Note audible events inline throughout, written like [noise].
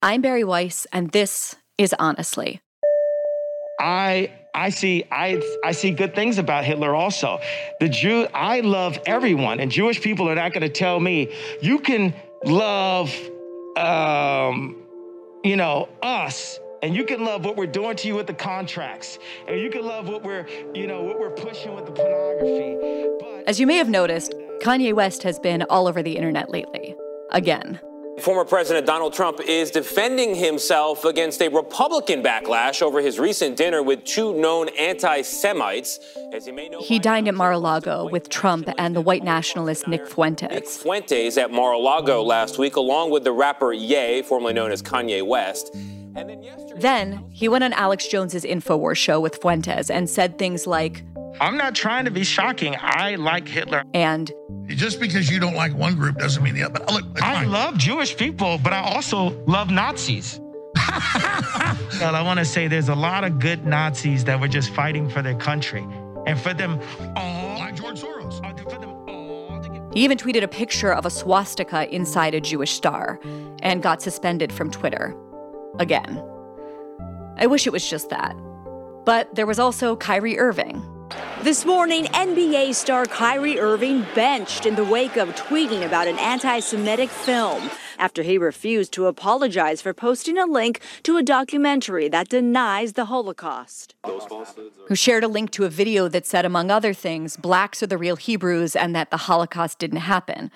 I'm Bari Weiss, and this is Honestly. I I see I I see good things about Hitler also. The Jew I love everyone, and Jewish people are not going to tell me you can love, um, you know, us. And you can love what we're doing to you with the contracts. And you can love what we're, you know, what we're pushing with the pornography. But As you may have noticed, Kanye West has been all over the internet lately. Again. Former President Donald Trump is defending himself against a Republican backlash over his recent dinner with two known anti Semites. As you may know, he dined at Mar a Lago with Trump and the white nationalist Nick Fuentes. Nick Fuentes at Mar a Lago last week, along with the rapper Ye, formerly known as Kanye West. Then, then he went on Alex Jones's InfoWars show with Fuentes and said things like, I'm not trying to be shocking. I like Hitler. And just because you don't like one group doesn't mean the other. But look, I love Jewish people, but I also love Nazis. [laughs] well, I want to say there's a lot of good Nazis that were just fighting for their country. And for them all, like George Soros. Uh, for them all get- he even tweeted a picture of a swastika inside a Jewish star and got suspended from Twitter. Again. I wish it was just that. But there was also Kyrie Irving, this morning, NBA star Kyrie Irving benched in the wake of tweeting about an anti Semitic film after he refused to apologize for posting a link to a documentary that denies the Holocaust. Who shared a link to a video that said, among other things, blacks are the real Hebrews and that the Holocaust didn't happen.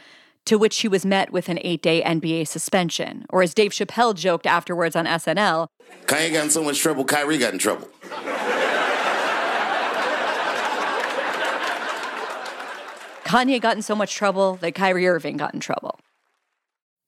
To which he was met with an eight day NBA suspension. Or as Dave Chappelle joked afterwards on SNL Kanye got in so much trouble, Kyrie got in trouble. Kanye got in so much trouble that Kyrie Irving got in trouble.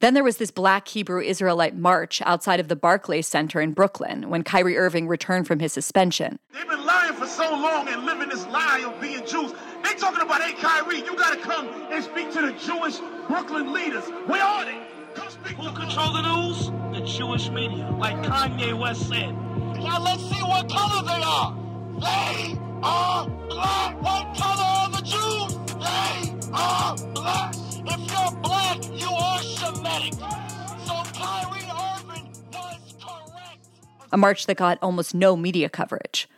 Then there was this black Hebrew Israelite march outside of the Barclays Center in Brooklyn when Kyrie Irving returned from his suspension. They've been lying for so long and living this lie of being Jews. They talking about, hey, Kyrie, you got to come and speak to the Jewish Brooklyn leaders. Where are they? Come speak Who control the news? The Jewish media, like Kanye West said. Now let's see what color they are. They are black. What color are the Jews? They are black. If you're black, you are Semitic. So Kyrie Irving was correct. A march that got almost no media coverage.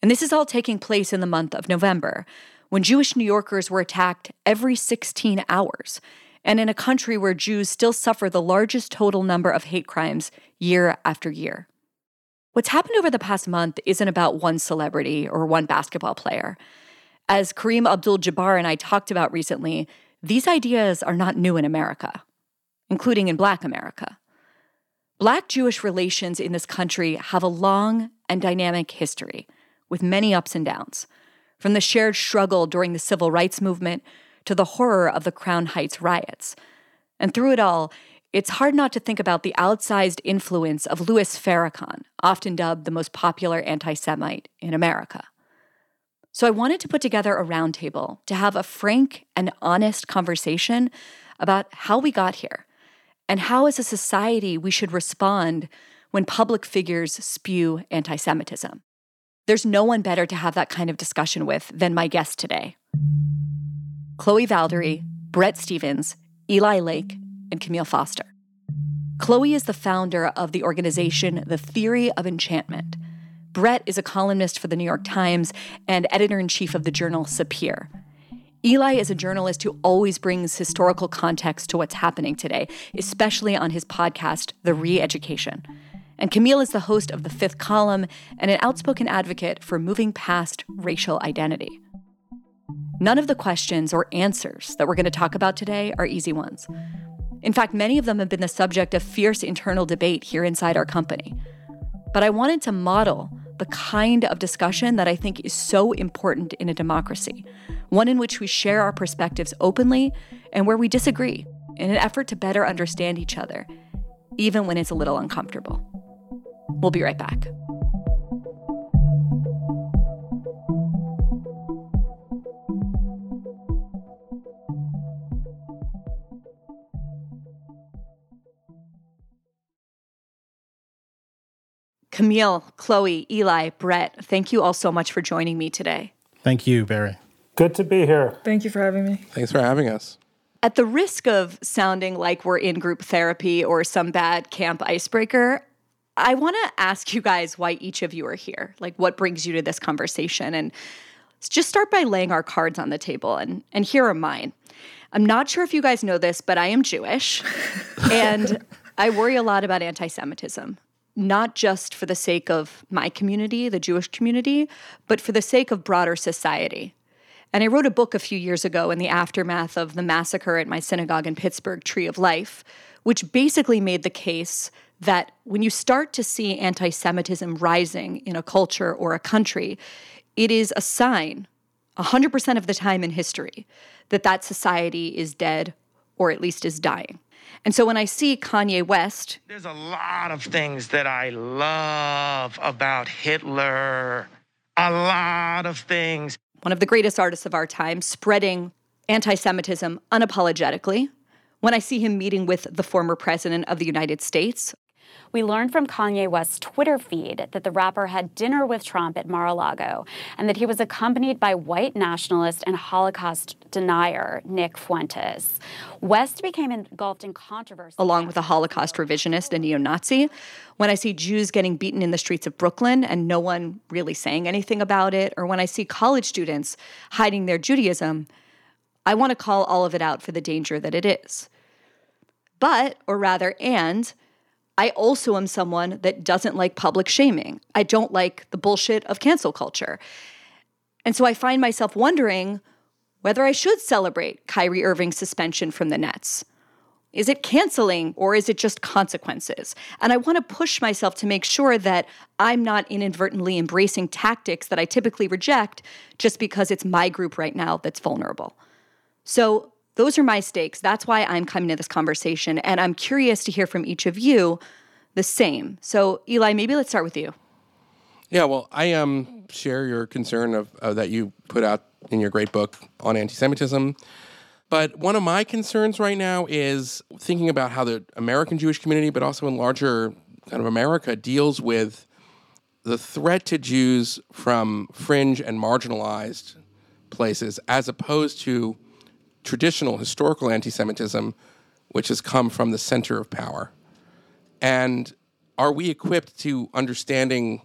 And this is all taking place in the month of November, when Jewish New Yorkers were attacked every 16 hours, and in a country where Jews still suffer the largest total number of hate crimes year after year. What's happened over the past month isn't about one celebrity or one basketball player. As Kareem Abdul Jabbar and I talked about recently, these ideas are not new in America, including in Black America. Black Jewish relations in this country have a long and dynamic history, with many ups and downs, from the shared struggle during the civil rights movement to the horror of the Crown Heights riots. And through it all, it's hard not to think about the outsized influence of Louis Farrakhan, often dubbed the most popular anti Semite in America. So I wanted to put together a roundtable to have a frank and honest conversation about how we got here and how, as a society, we should respond when public figures spew anti Semitism. There's no one better to have that kind of discussion with than my guest today Chloe Valdary, Bret Stephens, Eli Lake, and Kmele Foster. Chloe is the founder of the organization The Theory of Enchantment. Bret is a columnist for the New York Times and editor in chief of the journal Sapir. Eli is a journalist who always brings historical context to what's happening today, especially on his podcast, The Re Education. And Kmele is the host of The Fifth Column and an outspoken advocate for moving past racial identity. None of the questions or answers that we're going to talk about today are easy ones. In fact, many of them have been the subject of fierce internal debate here inside our company. But I wanted to model the kind of discussion that I think is so important in a democracy, one in which we share our perspectives openly and where we disagree in an effort to better understand each other, even when it's a little uncomfortable. We'll be right back. Kmele, Chloe, Eli, Bret, thank you all so much for joining me today. Thank you, Bari. Good to be here. Thank you for having me. Thanks for having us. At the risk of sounding like we're in group therapy or some bad camp icebreaker, I want to ask you guys why each of you are here. Like, what brings you to this conversation? And just start by laying our cards on the table. And, and here are mine. I'm not sure if you guys know this, but I am Jewish. [laughs] and I worry a lot about anti Semitism, not just for the sake of my community, the Jewish community, but for the sake of broader society. And I wrote a book a few years ago in the aftermath of the massacre at my synagogue in Pittsburgh, Tree of Life, which basically made the case that when you start to see anti Semitism rising in a culture or a country, it is a sign, 100% of the time in history, that that society is dead or at least is dying. And so when I see Kanye West, There's a lot of things that I love about Hitler. A lot of things. one of the greatest artists of our time, spreading anti Semitism unapologetically. When I see him meeting with the former president of the United States, We learned from Kanye West's Twitter feed that the rapper had dinner with Trump at Mar a Lago and that he was accompanied by white nationalist and Holocaust denier Nick Fuentes. West became engulfed in controversy. along with a Holocaust revisionist and neo Nazi, when I see Jews getting beaten in the streets of Brooklyn and no one really saying anything about it, or when I see college students hiding their Judaism, I want to call all of it out for the danger that it is. But, or rather, and, I also am someone that doesn't like public shaming. I don't like the bullshit of cancel culture. And so I find myself wondering whether I should celebrate Kyrie Irving's suspension from the Nets. Is it canceling or is it just consequences? And I want to push myself to make sure that I'm not inadvertently embracing tactics that I typically reject just because it's my group right now that's vulnerable. So, those are my stakes. That's why I'm coming to this conversation. And I'm curious to hear from each of you the same. So, Eli, maybe let's start with you. Yeah, well, I um, share your concern of uh, that you put out in your great book on anti-Semitism. But one of my concerns right now is thinking about how the American Jewish community, but also in larger kind of America, deals with the threat to Jews from fringe and marginalized places, as opposed to traditional historical anti-Semitism, which has come from the center of power. And are we equipped to understanding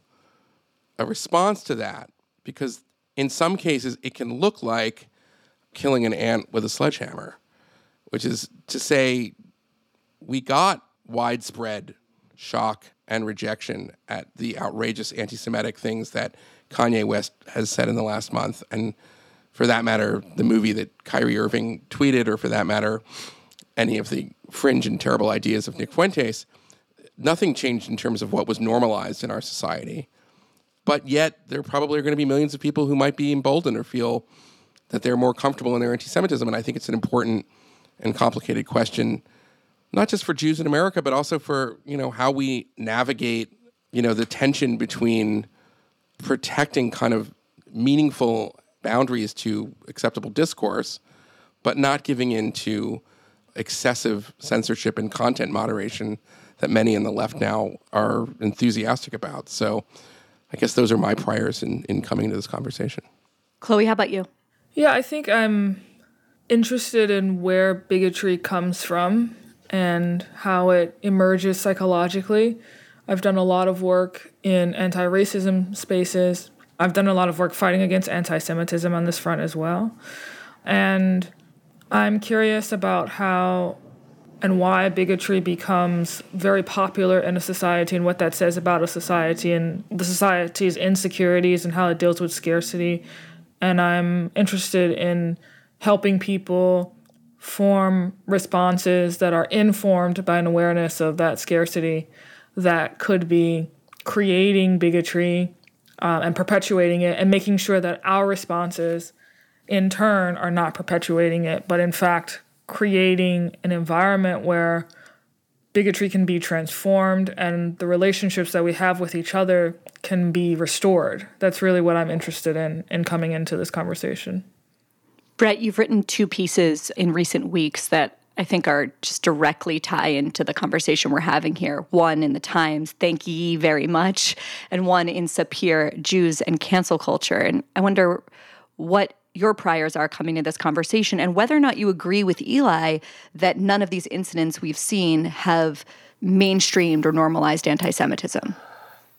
a response to that? Because in some cases, it can look like killing an ant with a sledgehammer, which is to say, we got widespread shock and rejection at the outrageous anti Semitic things that Kanye West has said in the last month. And for that matter, the movie that Kyrie Irving tweeted, or for that matter, any of the fringe and terrible ideas of Nick Fuentes, nothing changed in terms of what was normalized in our society. But yet, there probably are going to be millions of people who might be emboldened or feel that they're more comfortable in their anti Semitism. And I think it's an important and complicated question, not just for Jews in America, but also for you know how we navigate you know the tension between protecting kind of meaningful boundaries to acceptable discourse, but not giving in to excessive censorship and content moderation that many in the left now are enthusiastic about. So I guess those are my priors in, in coming to this conversation. Chloe, how about you? Yeah, I think I'm interested in where bigotry comes from and how it emerges psychologically. I've done a lot of work in anti racism spaces. I've done a lot of work fighting against anti Semitism on this front as well. And I'm curious about how and why bigotry becomes very popular in a society and what that says about a society and the society's insecurities and how it deals with scarcity. And I'm interested in helping people form responses that are informed by an awareness of that scarcity that could be creating bigotry uh, and perpetuating it and making sure that our responses in turn are not perpetuating it, but in fact creating an environment where bigotry can be transformed and the relationships that we have with each other can be restored. That's really what I'm interested in in coming into this conversation. Bret, you've written two pieces in recent weeks that I think are just directly tie into the conversation we're having here. One in the Times, thank ye very much, and one in Sapir, Jews and cancel culture. And I wonder what your priors are coming to this conversation and whether or not you agree with Eli that none of these incidents we've seen have mainstreamed or normalized anti Semitism.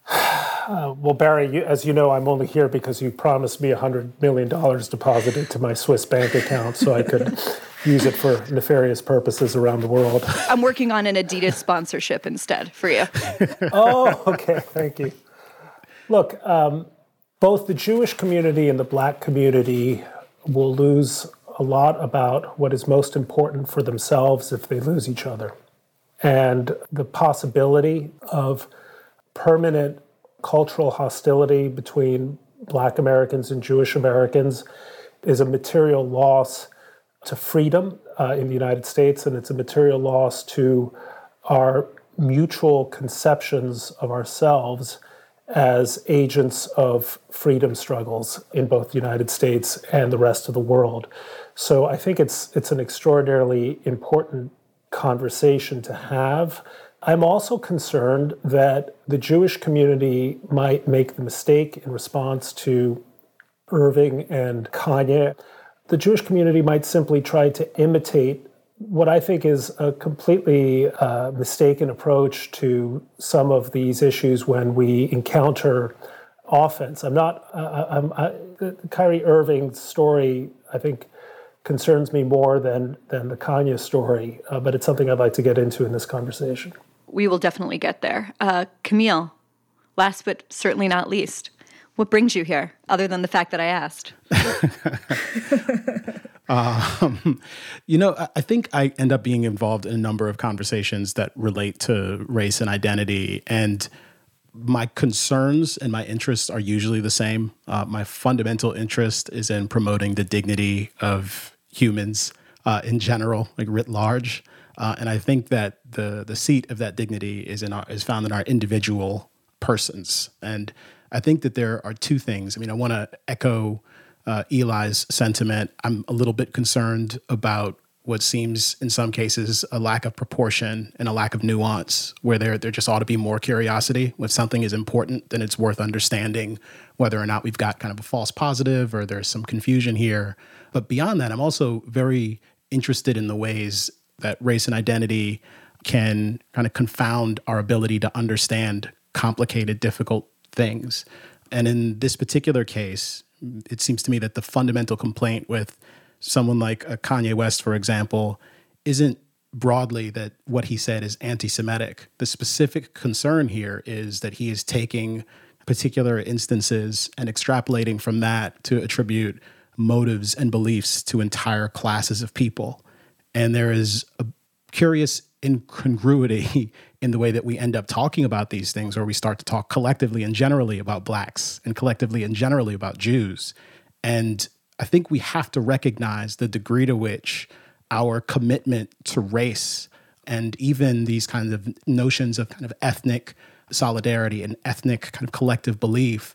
Uh, [sighs] well, Bari, you, as you know, I'm only here because you promised me $100 million deposited to my Swiss bank account so I could use it for nefarious purposes around the world. [laughs] I'm working on an Adidas sponsorship instead for you. [laughs] oh, okay. Thank you. Look, um, both the Jewish community and the black community will lose a lot about what is most important for themselves if they lose each other. And the possibility of permanent cultural hostility between black Americans and Jewish Americans is a material loss to freedom uh, in the United States, and it's a material loss to our mutual conceptions of ourselves as agents of freedom struggles in both the United States and the rest of the world. So I think it's it's an extraordinarily important conversation to have. I'm also concerned that the Jewish community might make the mistake in response to Irving and Kanye. The Jewish community might simply try to imitate what I think is a completely uh, mistaken approach to some of these issues when we encounter offense. I'm not. Uh, I'm, I, Kyrie Irving story, I think, concerns me more than than the Kanye story, uh, but it's something I'd like to get into in this conversation. We will definitely get there. Uh, Kmele, last but certainly not least, what brings you here, other than the fact that I asked? [laughs] Um, you know, I think I end up being involved in a number of conversations that relate to race and identity. And my concerns and my interests are usually the same. Uh, my fundamental interest is in promoting the dignity of humans uh, in general, like writ large. Uh, and I think that the the seat of that dignity is in our, is found in our individual persons. And I think that there are two things. I mean, I want to echo uh, Eli's sentiment. I'm a little bit concerned about what seems in some cases a lack of proportion and a lack of nuance where there there just ought to be more curiosity if something is important then it's worth understanding whether or not we've got kind of a false positive or there's some confusion here but beyond that i'm also very interested in the ways that race and identity can kind of confound our ability to understand complicated difficult things and in this particular case it seems to me that the fundamental complaint with someone like a Kanye West, for example, isn't broadly that what he said is anti Semitic. The specific concern here is that he is taking particular instances and extrapolating from that to attribute motives and beliefs to entire classes of people. And there is a curious incongruity [laughs] in the way that we end up talking about these things, or we start to talk collectively and generally about blacks and collectively and generally about Jews. And I think we have to recognize the degree to which our commitment to race and even these kinds of notions of kind of ethnic solidarity and ethnic kind of collective belief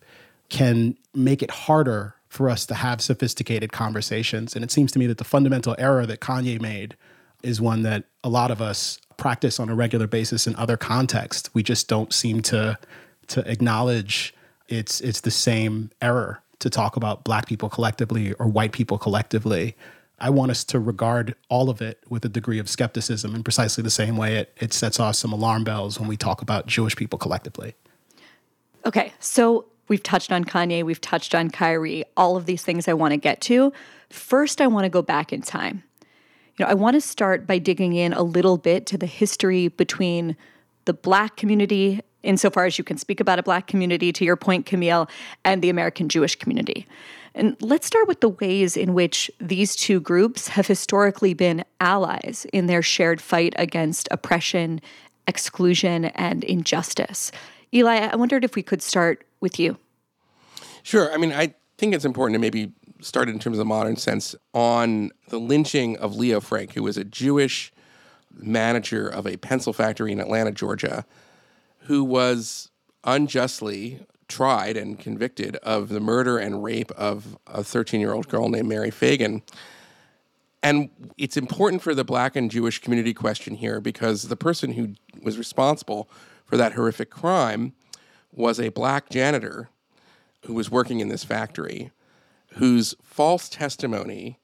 can make it harder for us to have sophisticated conversations. And it seems to me that the fundamental error that Kanye made is one that a lot of us practice on a regular basis in other contexts. We just don't seem to to acknowledge it's it's the same error to talk about black people collectively or white people collectively. I want us to regard all of it with a degree of skepticism in precisely the same way it, it sets off some alarm bells when we talk about Jewish people collectively. Okay, so we've touched on Kanye, we've touched on Kyrie, all of these things I want to get to. First, I want to go back in time. You know, I want to start by digging in a little bit to the history between the black community, insofar as you can speak about a black community, to your point, Kmele, and the American Jewish community. And let's start with the ways in which these two groups have historically been allies in their shared fight against oppression, exclusion, and injustice. Eli, I wondered if we could start with you. Sure. I mean, I think it's important to maybe started in terms of the modern sense on the lynching of Leo Frank, who was a Jewish manager of a pencil factory in Atlanta, Georgia, who was unjustly tried and convicted of the murder and rape of a 13 year old girl named Mary Phagan. And it's important for the black and Jewish community question here because the person who was responsible for that horrific crime was a black janitor who was working in this factory whose false testimony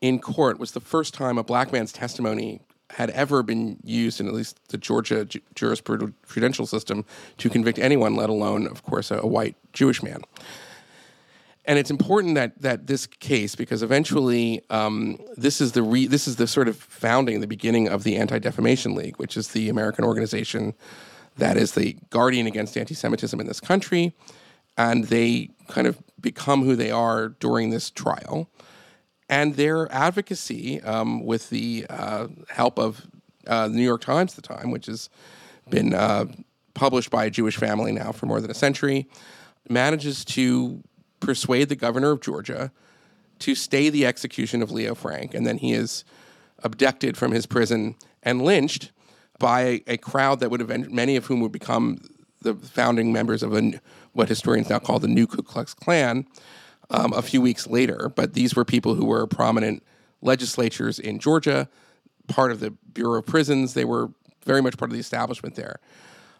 in court was the first time a black man's testimony had ever been used in at least the Georgia ju- jurisprudential system to convict anyone, let alone, of course, a, a white Jewish man. And it's important that that this case, because eventually um, this is the re- this is the sort of founding, the beginning of the Anti Defamation League, which is the American organization that is the guardian against anti-Semitism in this country, and they kind of become who they are during this trial. And their advocacy, um, with the uh, help of uh, the New York Times at the time, which has been uh, published by a Jewish family now for more than a century, manages to persuade the governor of Georgia to stay the execution of Leo Frank, and then he is abducted from his prison and lynched by a, a crowd that would have many of whom would become the founding members of a, what historians now call the New Ku Klux Klan um, a few weeks later. But these were people who were prominent legislatures in Georgia, part of the Bureau of Prisons. They were very much part of the establishment there.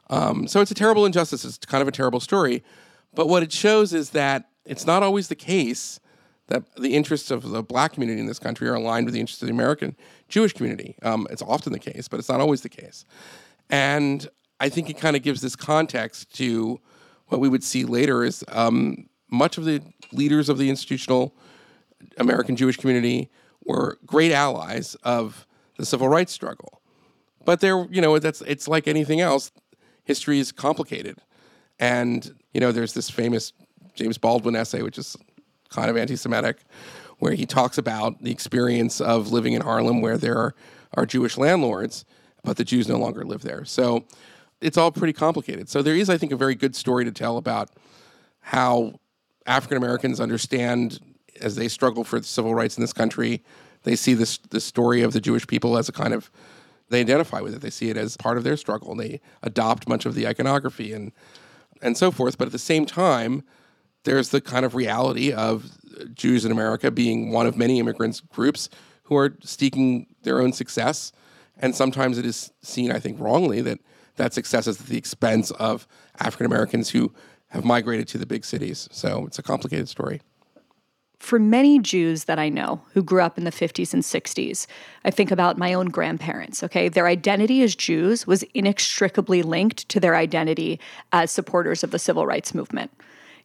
Um, so it's a terrible injustice. It's kind of a terrible story. But what it shows is that it's not always the case that the interests of the black community in this country are aligned with the interests of the American Jewish community. Um, it's often the case, but it's not always the case. And I think it kind of gives this context to what we would see later is um, much of the leaders of the institutional American Jewish community were great allies of the civil rights struggle. But there, you know, that's it's like anything else. History is complicated, and you know, there's this famous James Baldwin essay, which is kind of anti-Semitic, where he talks about the experience of living in Harlem, where there are, are Jewish landlords, but the Jews no longer live there. So it's all pretty complicated. So there is, I think, a very good story to tell about how African Americans understand as they struggle for civil rights in this country. They see this the story of the Jewish people as a kind of they identify with it. They see it as part of their struggle. And they adopt much of the iconography and and so forth. But at the same time, there's the kind of reality of Jews in America being one of many immigrants groups who are seeking their own success. And sometimes it is seen, I think, wrongly that that success is at the expense of African Americans who have migrated to the big cities. So it's a complicated story. For many Jews that I know who grew up in the 50s and 60s, I think about my own grandparents, okay? Their identity as Jews was inextricably linked to their identity as supporters of the civil rights movement.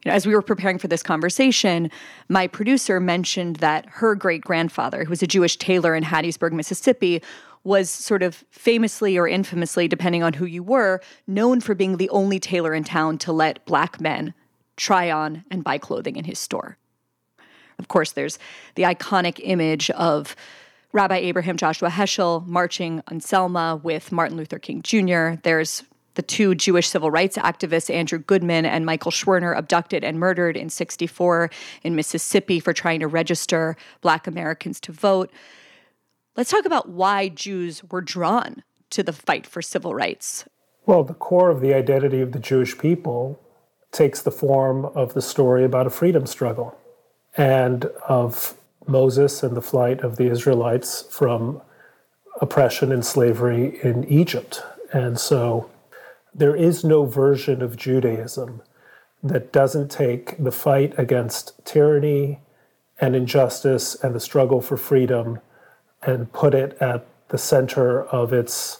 You know, as we were preparing for this conversation, my producer mentioned that her great grandfather, who was a Jewish tailor in Hattiesburg, Mississippi, was sort of famously or infamously, depending on who you were, known for being the only tailor in town to let black men try on and buy clothing in his store. Of course, there's the iconic image of Rabbi Abraham Joshua Heschel marching on Selma with Martin Luther King Jr. There's the two Jewish civil rights activists, Andrew Goodman and Michael Schwerner, abducted and murdered in 64 in Mississippi for trying to register black Americans to vote. Let's talk about why Jews were drawn to the fight for civil rights. Well, the core of the identity of the Jewish people takes the form of the story about a freedom struggle and of Moses and the flight of the Israelites from oppression and slavery in Egypt. And so there is no version of Judaism that doesn't take the fight against tyranny and injustice and the struggle for freedom and put it at the center of its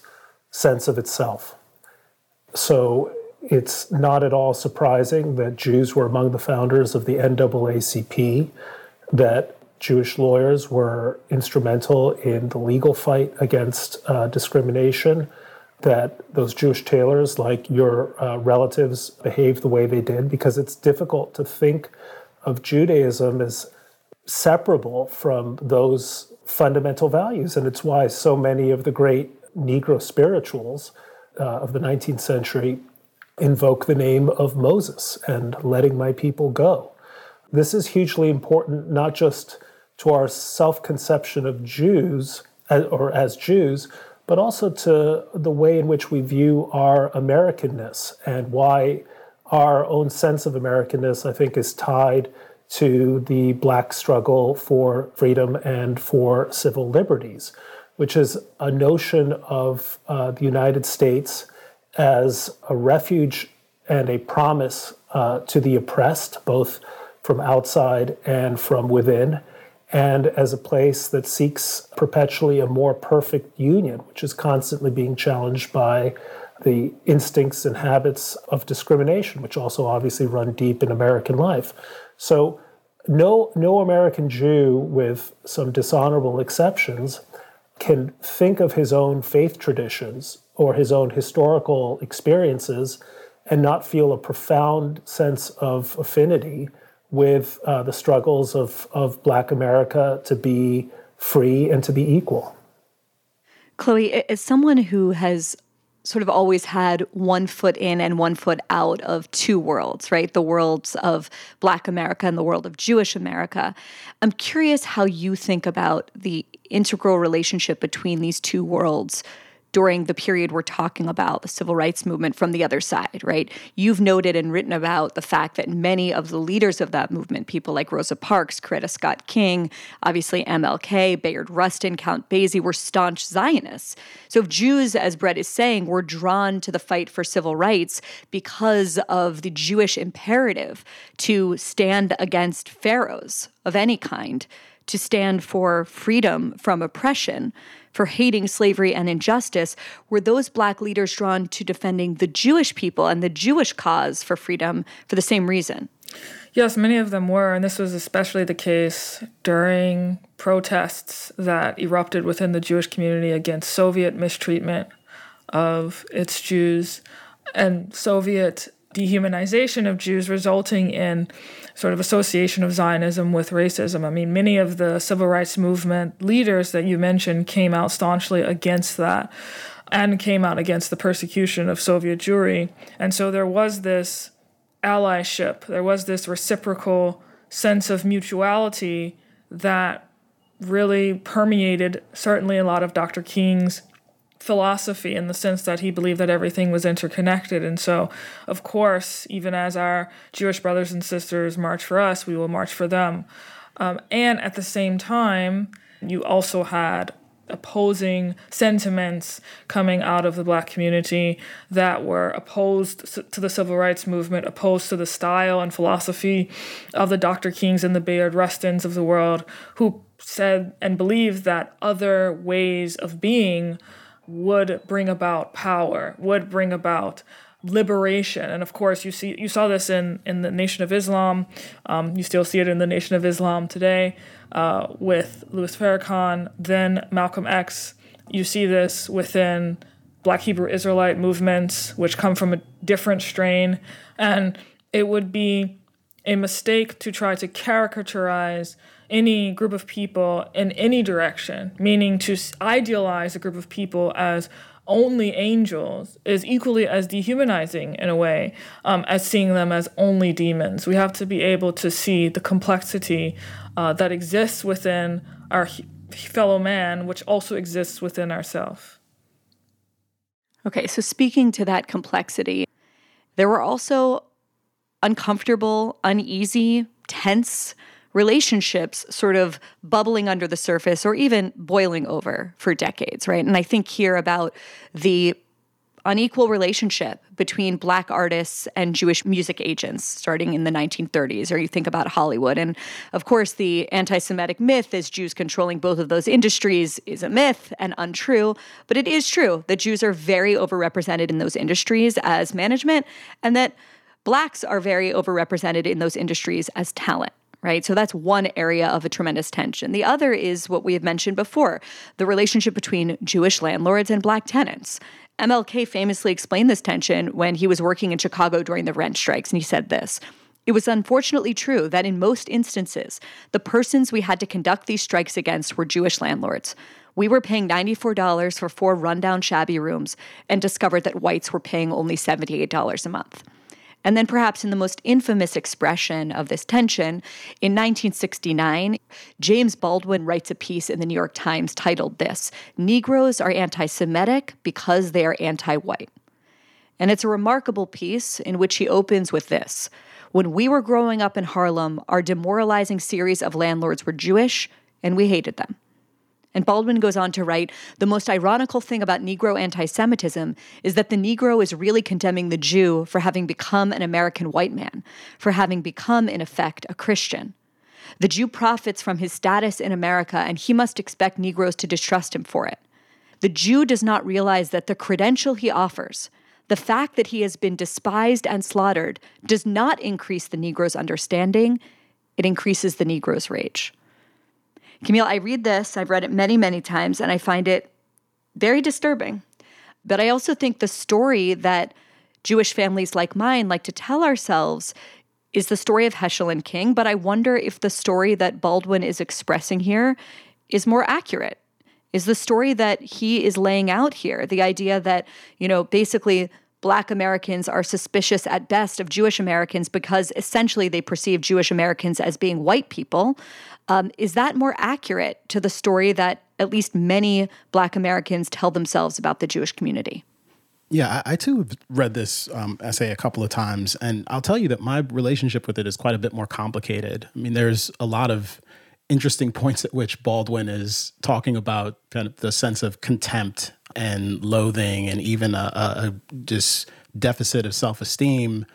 sense of itself. So it's not at all surprising that Jews were among the founders of the NAACP, that Jewish lawyers were instrumental in the legal fight against uh, discrimination, that those Jewish tailors, like your uh, relatives, behaved the way they did, because it's difficult to think of Judaism as separable from those fundamental values. And it's why so many of the great Negro spirituals uh, of the 19th century invoke the name of Moses and letting my people go. This is hugely important, not just to our self conception of Jews or as Jews, but also to the way in which we view our Americanness and why our own sense of Americanness, I think, is tied to the black struggle for freedom and for civil liberties, which is a notion of uh, the United States as a refuge and a promise uh, to the oppressed, both from outside and from within, and as a place that seeks perpetually a more perfect union, which is constantly being challenged by the instincts and habits of discrimination, which also obviously run deep in American life. So, no, no American Jew, with some dishonorable exceptions, can think of his own faith traditions or his own historical experiences and not feel a profound sense of affinity with uh, the struggles of, of Black America to be free and to be equal. Chloe, as someone who has sort of always had one foot in and one foot out of two worlds, right? The worlds of Black America and the world of Jewish America. I'm curious how you think about the integral relationship between these two worlds during the period we're talking about, the civil rights movement from the other side, right? You've noted and written about the fact that many of the leaders of that movement, people like Rosa Parks, Coretta Scott King, obviously MLK, Bayard Rustin, Count Basie, were staunch Zionists. So if Jews, as Bret is saying, were drawn to the fight for civil rights because of the Jewish imperative to stand against pharaohs of any kind, to stand for freedom from oppression, for hating slavery and injustice, were those black leaders drawn to defending the Jewish people and the Jewish cause for freedom for the same reason? Yes, many of them were, and this was especially the case during protests that erupted within the Jewish community against Soviet mistreatment of its Jews and Soviet dehumanization of Jews, resulting in sort of association of Zionism with racism. I mean, many of the civil rights movement leaders that you mentioned came out staunchly against that and came out against the persecution of Soviet Jewry. And so there was this allyship, there was this reciprocal sense of mutuality that really permeated certainly a lot of Dr. King's philosophy in the sense that he believed that everything was interconnected. And so, of course, even as our Jewish brothers and sisters march for us, we will march for them. Um, and at the same time, you also had opposing sentiments coming out of the black community that were opposed to the civil rights movement, opposed to the style and philosophy of the Dr. Kings and the Bayard Rustins of the world, who said and believed that other ways of being would bring about power, would bring about liberation. And of course, you see you saw this in in the Nation of Islam. Um, you still see it in the Nation of Islam today uh, with Louis Farrakhan, then Malcolm X. You see this within Black Hebrew Israelite movements, which come from a different strain, and it would be a mistake to try to caricaturize any group of people in any direction, meaning to idealize a group of people as only angels is equally as dehumanizing in a way um, as seeing them as only demons. We have to be able to see the complexity uh, that exists within our fellow man, which also exists within ourselves. Okay, so speaking to that complexity, there were also uncomfortable, uneasy, tense relationships sort of bubbling under the surface or even boiling over for decades, right? And I think here about the unequal relationship between black artists and Jewish music agents starting in the 1930s, or you think about Hollywood. And of course, the anti Semitic myth is Jews controlling both of those industries is a myth and untrue, but it is true that Jews are very overrepresented in those industries as management, and that blacks are very overrepresented in those industries as talent right? So that's one area of a tremendous tension. The other is what we have mentioned before the relationship between Jewish landlords and black tenants. MLK famously explained this tension when he was working in Chicago during the rent strikes, and he said this. It was unfortunately true that in most instances, the persons we had to conduct these strikes against were Jewish landlords. We were paying $94 for four rundown, shabby rooms and discovered that whites were paying only $78 a month. And then, perhaps in the most infamous expression of this tension, in 1969, James Baldwin writes a piece in the New York Times titled This Negroes are anti Semitic because they are anti white. And it's a remarkable piece in which he opens with this When we were growing up in Harlem, our demoralizing series of landlords were Jewish, and we hated them. And Baldwin goes on to write The most ironical thing about Negro anti Semitism is that the Negro is really condemning the Jew for having become an American white man, for having become, in effect, a Christian. The Jew profits from his status in America, and he must expect Negroes to distrust him for it. The Jew does not realize that the credential he offers, the fact that he has been despised and slaughtered, does not increase the Negro's understanding, it increases the Negro's rage. Kmele, I read this, I've read it many, many times, and I find it very disturbing. But I also think the story that Jewish families like mine like to tell ourselves is the story of Heschel and King. But I wonder if the story that Baldwin is expressing here is more accurate. Is the story that he is laying out here the idea that, you know, basically Black Americans are suspicious at best of Jewish Americans because essentially they perceive Jewish Americans as being white people. Um, is that more accurate to the story that at least many Black Americans tell themselves about the Jewish community? Yeah, I, I too have read this um, essay a couple of times, and I'll tell you that my relationship with it is quite a bit more complicated. I mean, there's a lot of interesting points at which Baldwin is talking about kind of the sense of contempt and loathing and even a, a, a just deficit of self-esteem.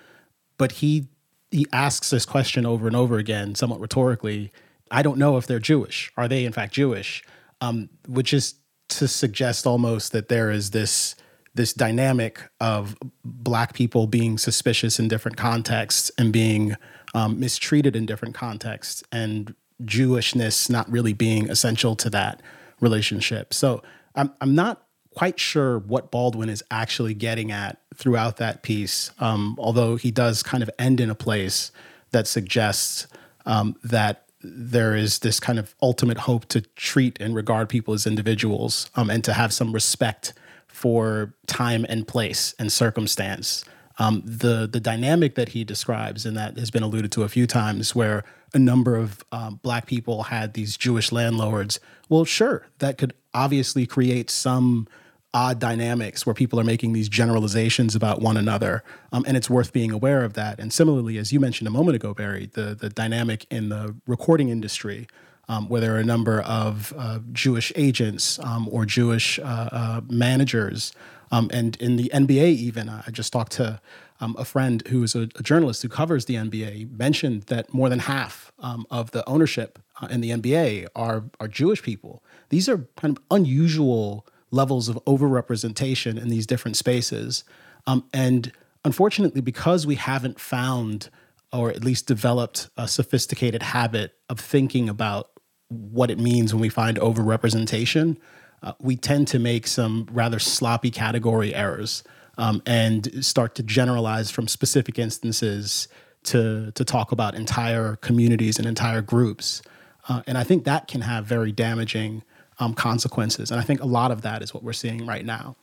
But he he asks this question over and over again, somewhat rhetorically. I don't know if they're Jewish. Are they in fact Jewish? Um, which is to suggest almost that there is this this dynamic of black people being suspicious in different contexts and being um, mistreated in different contexts, and Jewishness not really being essential to that relationship. So I'm I'm not quite sure what Baldwin is actually getting at throughout that piece, um, although he does kind of end in a place that suggests um, that there is this kind of ultimate hope to treat and regard people as individuals um, and to have some respect for time and place and circumstance. Um, the the dynamic that he describes and that has been alluded to a few times, where a number of um, black people had these Jewish landlords. Well, sure, that could obviously create some odd dynamics where people are making these generalizations about one another, um, and it's worth being aware of that. And similarly, as you mentioned a moment ago, Bari, the the dynamic in the recording industry. Um, where there are a number of uh, Jewish agents um, or Jewish uh, uh, managers um, and in the NBA, even, I just talked to um, a friend who is a, a, journalist who covers the NBA, mentioned that more than half um, of the ownership uh, in the NBA are, are Jewish people. These are kind of unusual levels of overrepresentation in these different spaces. Um, and unfortunately, because we haven't found or at least developed a sophisticated habit of thinking about what it means when we find overrepresentation, uh, we tend to make some rather sloppy category errors um, and start to generalize from specific instances to to talk about entire communities and entire groups. Uh, and I think that can have very damaging um, consequences. And I think a lot of that is what we're seeing right now.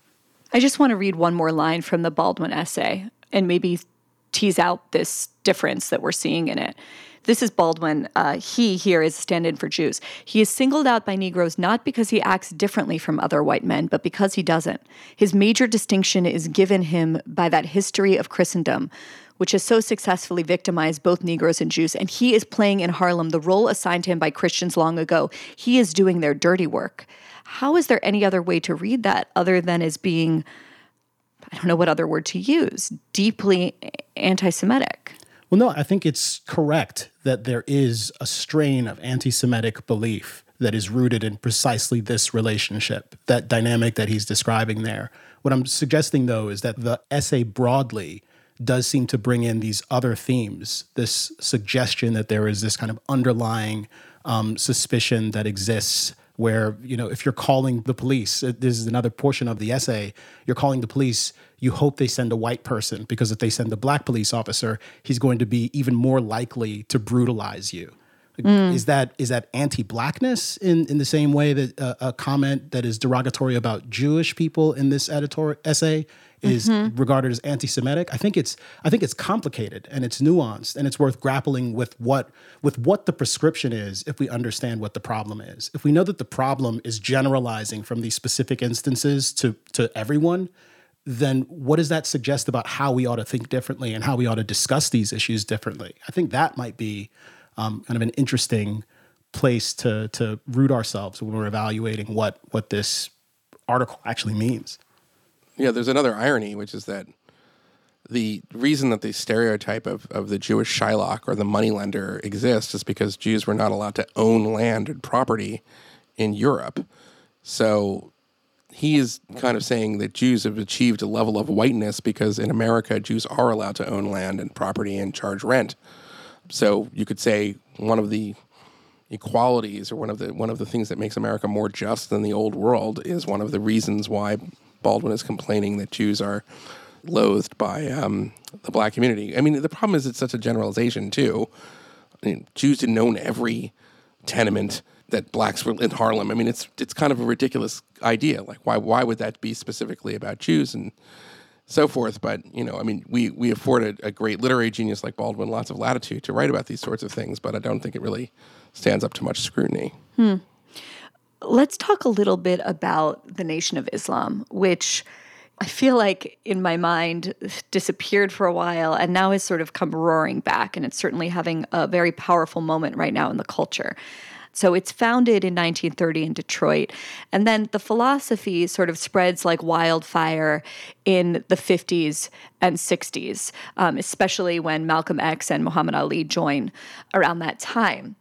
I just want to read one more line from the Baldwin essay and maybe tease out this difference that we're seeing in it. This is Baldwin. Uh, he here is stand in for Jews. He is singled out by Negroes not because he acts differently from other white men, but because he doesn't. His major distinction is given him by that history of Christendom, which has so successfully victimized both Negroes and Jews. And he is playing in Harlem the role assigned him by Christians long ago. He is doing their dirty work. How is there any other way to read that other than as being, I don't know what other word to use, deeply anti Semitic? Well, no, I think it's correct that there is a strain of anti Semitic belief that is rooted in precisely this relationship, that dynamic that he's describing there. What I'm suggesting, though, is that the essay broadly does seem to bring in these other themes, this suggestion that there is this kind of underlying um, suspicion that exists where you know if you're calling the police uh, this is another portion of the essay you're calling the police you hope they send a white person because if they send a black police officer he's going to be even more likely to brutalize you mm. is that is that anti-blackness in in the same way that uh, a comment that is derogatory about jewish people in this editorial essay is mm-hmm. regarded as anti-Semitic. I think it's I think it's complicated and it's nuanced and it's worth grappling with what with what the prescription is if we understand what the problem is. If we know that the problem is generalizing from these specific instances to to everyone, then what does that suggest about how we ought to think differently and how we ought to discuss these issues differently? I think that might be um, kind of an interesting place to to root ourselves when we're evaluating what what this article actually means. Yeah, there's another irony, which is that the reason that the stereotype of, of the Jewish Shylock or the moneylender exists is because Jews were not allowed to own land and property in Europe. So he is kind of saying that Jews have achieved a level of whiteness because in America, Jews are allowed to own land and property and charge rent. So you could say one of the equalities or one of the one of the things that makes America more just than the old world is one of the reasons why Baldwin is complaining that Jews are loathed by um, the black community. I mean, the problem is it's such a generalization too. I mean, Jews didn't own every tenement that blacks were in Harlem. I mean, it's it's kind of a ridiculous idea. Like, why why would that be specifically about Jews and so forth? But you know, I mean, we we afford a, a great literary genius like Baldwin lots of latitude to write about these sorts of things, but I don't think it really stands up to much scrutiny. Hmm. Let's talk a little bit about the Nation of Islam, which I feel like in my mind disappeared for a while and now has sort of come roaring back. And it's certainly having a very powerful moment right now in the culture. So it's founded in 1930 in Detroit. And then the philosophy sort of spreads like wildfire in the 50s and 60s, um, especially when Malcolm X and Muhammad Ali join around that time.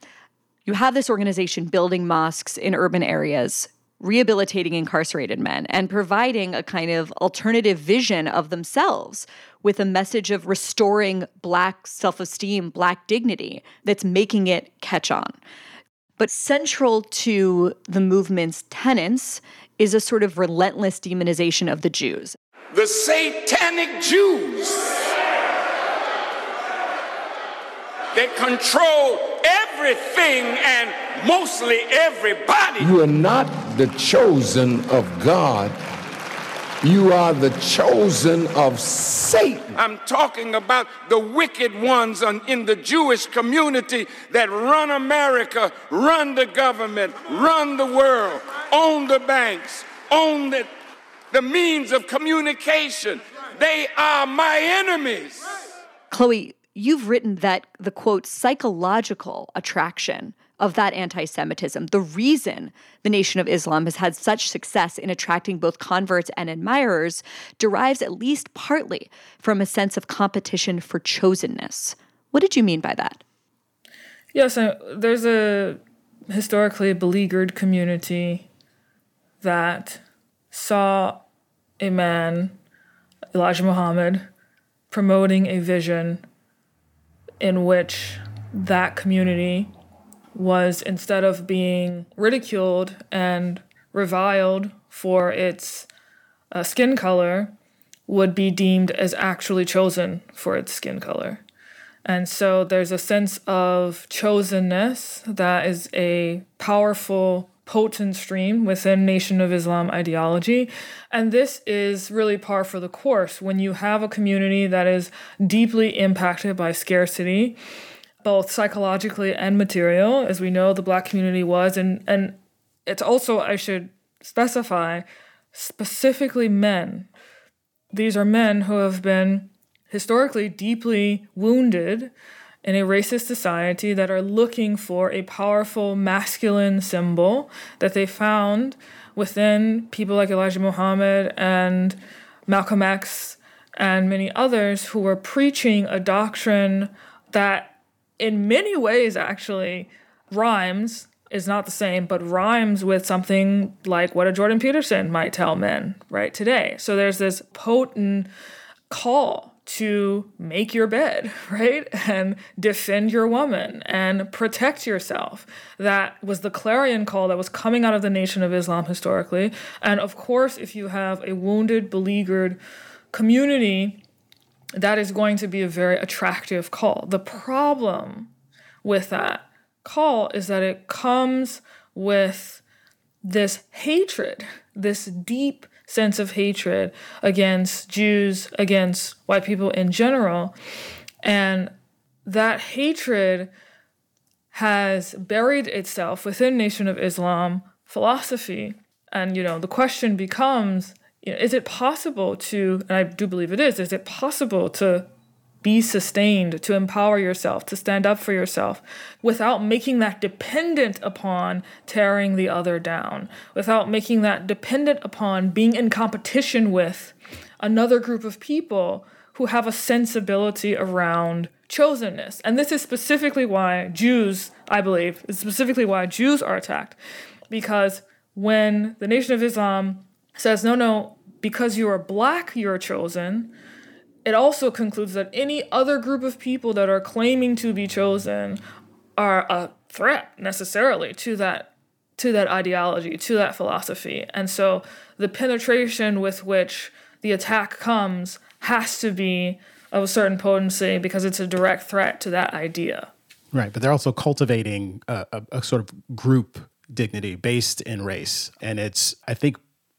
You have this organization building mosques in urban areas, rehabilitating incarcerated men, and providing a kind of alternative vision of themselves with a message of restoring Black self esteem, Black dignity that's making it catch on. But central to the movement's tenets is a sort of relentless demonization of the Jews. The satanic Jews that control everything and mostly everybody. You are not the chosen of God. You are the chosen of Satan. I'm talking about the wicked ones in the Jewish community that run America, run the government, run the world, own the banks, own the, the means of communication. They are my enemies. Chloe, you've written that the quote psychological attraction of that anti Semitism, the reason the Nation of Islam has had such success in attracting both converts and admirers, derives at least partly from a sense of competition for chosenness. What did you mean by that? Yes, uh, there's a historically beleaguered community that saw a man, Elijah Muhammad, promoting a vision in which that community was instead of being ridiculed and reviled for its uh, skin color, would be deemed as actually chosen for its skin color. And so there's a sense of chosenness that is a powerful, potent stream within Nation of Islam ideology. And this is really par for the course when you have a community that is deeply impacted by scarcity both psychologically and material, as we know the black community was. And, and it's also, I should specify, specifically men. These are men who have been historically deeply wounded in a racist society that are looking for a powerful masculine symbol that they found within people like Elijah Muhammad and Malcolm X and many others who were preaching a doctrine that in many ways actually rhymes is not the same, but rhymes with something like what a Jordan Peterson might tell men right today. So there's this potent call to make your bed, [laughs] right? And defend your woman and protect yourself. That was the clarion call that was coming out of the Nation of Islam historically. And of course, if you have a wounded, beleaguered community that is going to be a very attractive call. The problem with that call is that it comes with this hatred, this deep sense of hatred against Jews, against white people in general. And that hatred has buried itself within Nation of Islam philosophy. And, you know, the question becomes you know, is it possible to, and I do believe it is, is it possible to be sustained, to empower yourself, to stand up for yourself, without making that dependent upon tearing the other down, without making that dependent upon being in competition with another group of people who have a sensibility around chosenness. And this is specifically why Jews, I believe, is specifically why Jews are attacked. Because when the Nation of Islam says, no, no, because you are black, you're chosen, it also concludes that any other group of people that are claiming to be chosen are a threat necessarily to that to that ideology, to that philosophy. And so the penetration with which the attack comes has to be of a certain potency because it's a direct threat to that idea. Right, but they're also cultivating a, a, a sort of group dignity based in race. And it's, I think,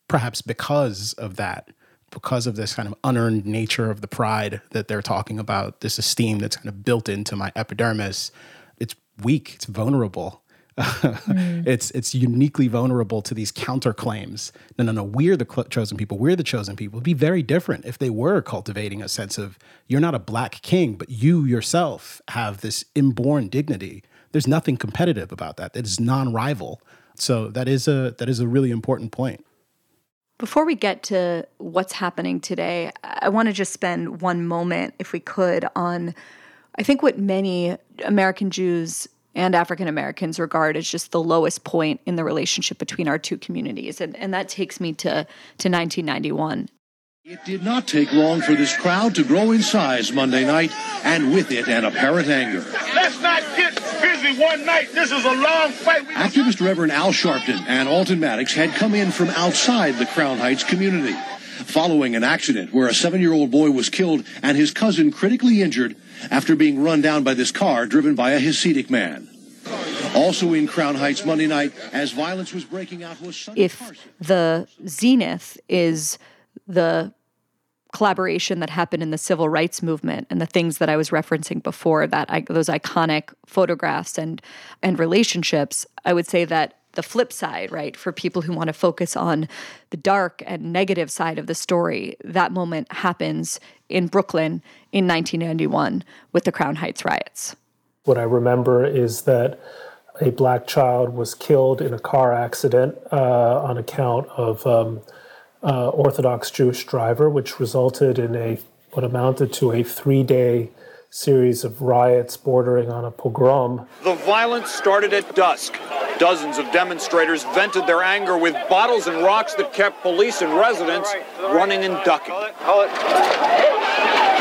perhaps because of that, because of this kind of unearned nature of the pride that they're talking about, this esteem that's kind of built into my epidermis, it's weak, it's vulnerable. mm. [laughs] It's it's uniquely vulnerable to these counterclaims. No, no, no. We're the chosen people. We're the chosen people. It'd be very different if they were cultivating a sense of you're not a black king, but you yourself have this inborn dignity. There's nothing competitive about that. It is non-rival. So that is a that is a really important point. Before we get to what's happening today, I want to just spend one moment, if we could, on I think what many American Jews and African Americans regard as just the lowest point in the relationship between our two communities. And, and that takes me to, to 1991. It did not take long for this crowd to grow in size Monday night, and with it, an apparent anger. Let's not get busy one night. This is a long fight. Activist Reverend Al Sharpton and Alton Maddox had come in from outside the Crown Heights community. Following an accident where a seven year old boy was killed and his cousin critically injured after being run down by this car driven by a Hasidic man. Also in Crown Heights Monday night, as violence was breaking out, was Sonny if the zenith is the collaboration that happened in the civil rights movement and the things that I was referencing before that I, those iconic photographs and and relationships I would say that the flip side right for people who want to focus on the dark and negative side of the story that moment happens in Brooklyn in 1991 with the Crown Heights riots. What I remember is that a black child was killed in a car accident uh, on account of um, uh, Orthodox Jewish driver, which resulted in a what amounted to a three-day series of riots bordering on a pogrom. The violence started at dusk. Dozens of demonstrators vented their anger with bottles and rocks that kept police and residents running and ducking.